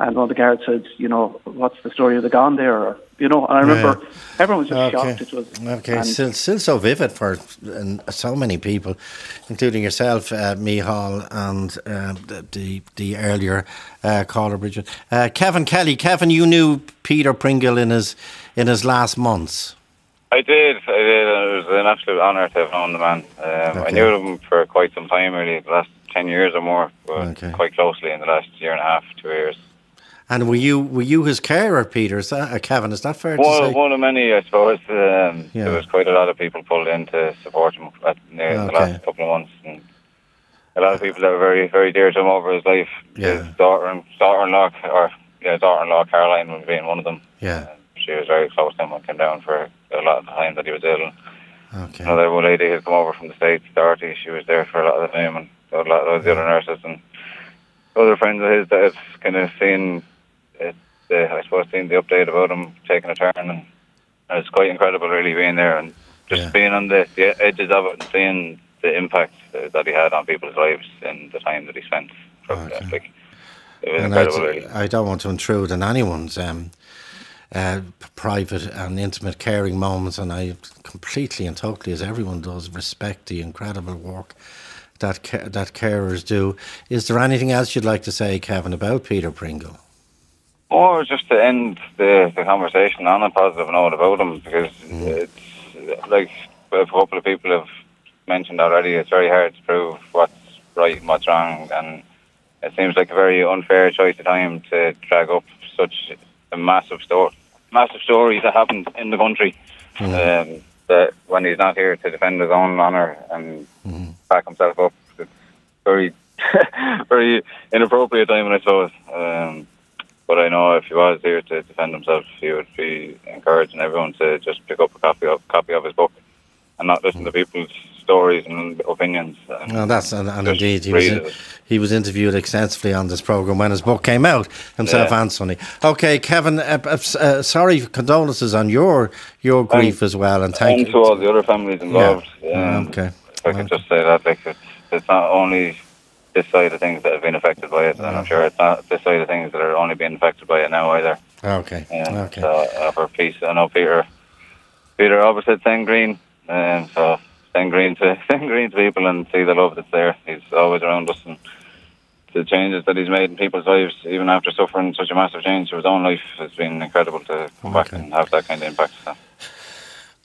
Speaker 10: And one of the guards said, you know, what's the story of the gone there? Or, you know, and I remember everyone was just shocked. It was
Speaker 2: Okay, still, still so vivid for and so many people, including yourself, uh, Mihal, and uh, the, the the earlier uh, caller, Bridget. Uh, Kevin Kelly, Kevin, you knew Peter Pringle in his in his last months.
Speaker 11: I did, I did. It was an absolute honour to have known the man. Um, I knew him for quite some time, really, the last 10 years or more, but
Speaker 2: Okay.
Speaker 11: quite closely in the last year and a half, two years.
Speaker 2: And were you were you his carer, Peter? Is that uh, Kevin? Is that fair to
Speaker 11: One,
Speaker 2: say?
Speaker 11: one of many, I suppose. Um,
Speaker 2: Yeah.
Speaker 11: There was quite a lot of people pulled in to support him at, in the
Speaker 2: Okay.
Speaker 11: last couple of months. And a lot of people that were very, very dear to him over his life.
Speaker 2: Yeah.
Speaker 11: His daughter, and daughter-in-law, or yeah, daughter-in-law Caroline was being one of them.
Speaker 2: Yeah.
Speaker 11: She was very close to him and came down for a lot of the time that he was ill.
Speaker 2: Okay.
Speaker 11: Another one lady had come over from the States, Dorothy. She was there for a lot of the time, and a lot of the other nurses and other friends of his that had kind of seen, it, the, I suppose, seen the update about him taking a turn, and it's quite incredible, really, being there and just
Speaker 2: Yeah.
Speaker 11: being on the, the edges of it and seeing the impact uh, that he had on people's lives in the time that he spent. From,
Speaker 2: Okay.
Speaker 11: like, it was
Speaker 2: And I,
Speaker 11: really.
Speaker 2: I don't want to intrude on anyone's um, uh, private and intimate caring moments, and I completely and totally, as everyone does, respect the incredible work that ca- that carers do. Is there anything else you'd like to say, Kevin, about Peter Pringle?
Speaker 11: Or just to end the, the conversation. On a positive note about him, because it's like a couple of people have mentioned already, it's very hard to prove what's right and what's wrong, and it seems like a very unfair choice of time to drag up such a massive story, massive stories that happened in the country. Um, that when he's not here to defend his own honour and back himself up, it's very, very inappropriate time, I suppose. Um, but I know if he was here to defend himself, he would be encouraging everyone to just pick up a copy of copy of his book and not listen to people's stories and opinions. And
Speaker 2: No, that's and, and indeed he was in, he was interviewed extensively on this program when his book came out himself
Speaker 11: Yeah.
Speaker 2: and Sunny. Okay, Kevin, uh, uh, uh, sorry, condolences on your your grief as well, and thank
Speaker 11: and
Speaker 2: you.
Speaker 11: to all the other families involved.
Speaker 2: Yeah.
Speaker 11: Um,
Speaker 2: Okay.
Speaker 11: If I could just say that, like it's, it's not only this side of things that have been affected by it, and I'm sure it's not this side of things that are only being affected by it now either.
Speaker 2: Okay.
Speaker 11: Yeah.
Speaker 2: Okay.
Speaker 11: So uh, for peace, I know Peter. Peter always said send green, um, so send green to send green to people and see the love that's there. He's always around us and the changes that he's made in people's lives, even after suffering such a massive change to his own life, has been incredible to come back and have that kind of impact. So.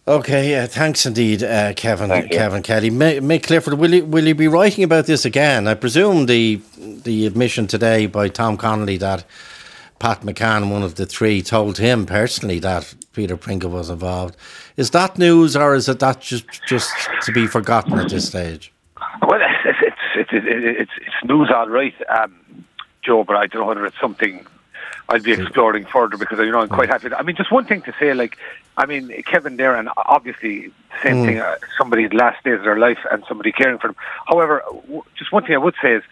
Speaker 2: Okay, uh, thanks indeed, uh, Kevin.
Speaker 11: Thank.
Speaker 2: Kevin Kelly. Mick Clifford, will you will you be writing about this again? I presume the the admission today by Tom Connolly that Pat McCann, one of the three, told him personally that Peter Pringle was involved. Is that news, or is it that just just to be forgotten at this stage?
Speaker 4: Well, it's it's it's it's, it's, it's news, all right, um, Joe. But I don't know whether it's something I'll be exploring further because you know I'm quite happy. I mean, just one thing to say, like, I mean, Kevin there, and obviously same
Speaker 12: Mm.
Speaker 4: thing. Uh, somebody's last days of their life, and somebody caring for them. However, w- just one thing I would say is.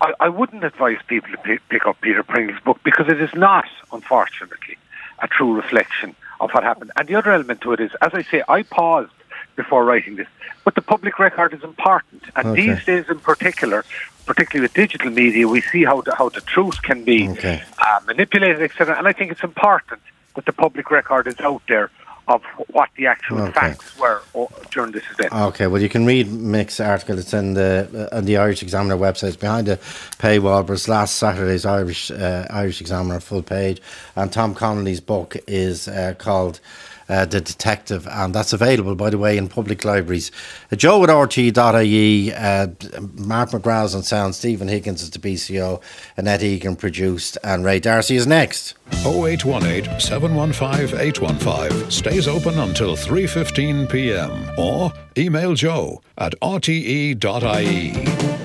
Speaker 4: I, I wouldn't advise people to pick, pick up Peter Pringle's book because it is not, unfortunately, a true reflection of what happened. And the other element to it is, as I say, I paused before writing this, but the public record is important. And
Speaker 2: Okay.
Speaker 4: these days, in particular, particularly with digital media, we see how the, how the truth can be
Speaker 2: Okay.
Speaker 4: uh, manipulated, etc. And I think it's important that the public record is out there of what the actual
Speaker 2: Okay.
Speaker 4: facts were during this event.
Speaker 2: Okay, well, you can read Mick's article. It's in the uh, on the Irish Examiner website. It's behind the paywall, but it's last Saturday's Irish uh, Irish Examiner full page. And Tom Connolly's book is uh, called uh, The Detective, and that's available, by the way, in public libraries. Uh, Joe at RTE.ie, uh, Mark McGrath on sound, Stephen Higgins is the BCO, Annette Egan produced, and Ray Darcy is next.
Speaker 1: 0818 715 815 stays open until 3:15 p.m. or email joe at rte.ie.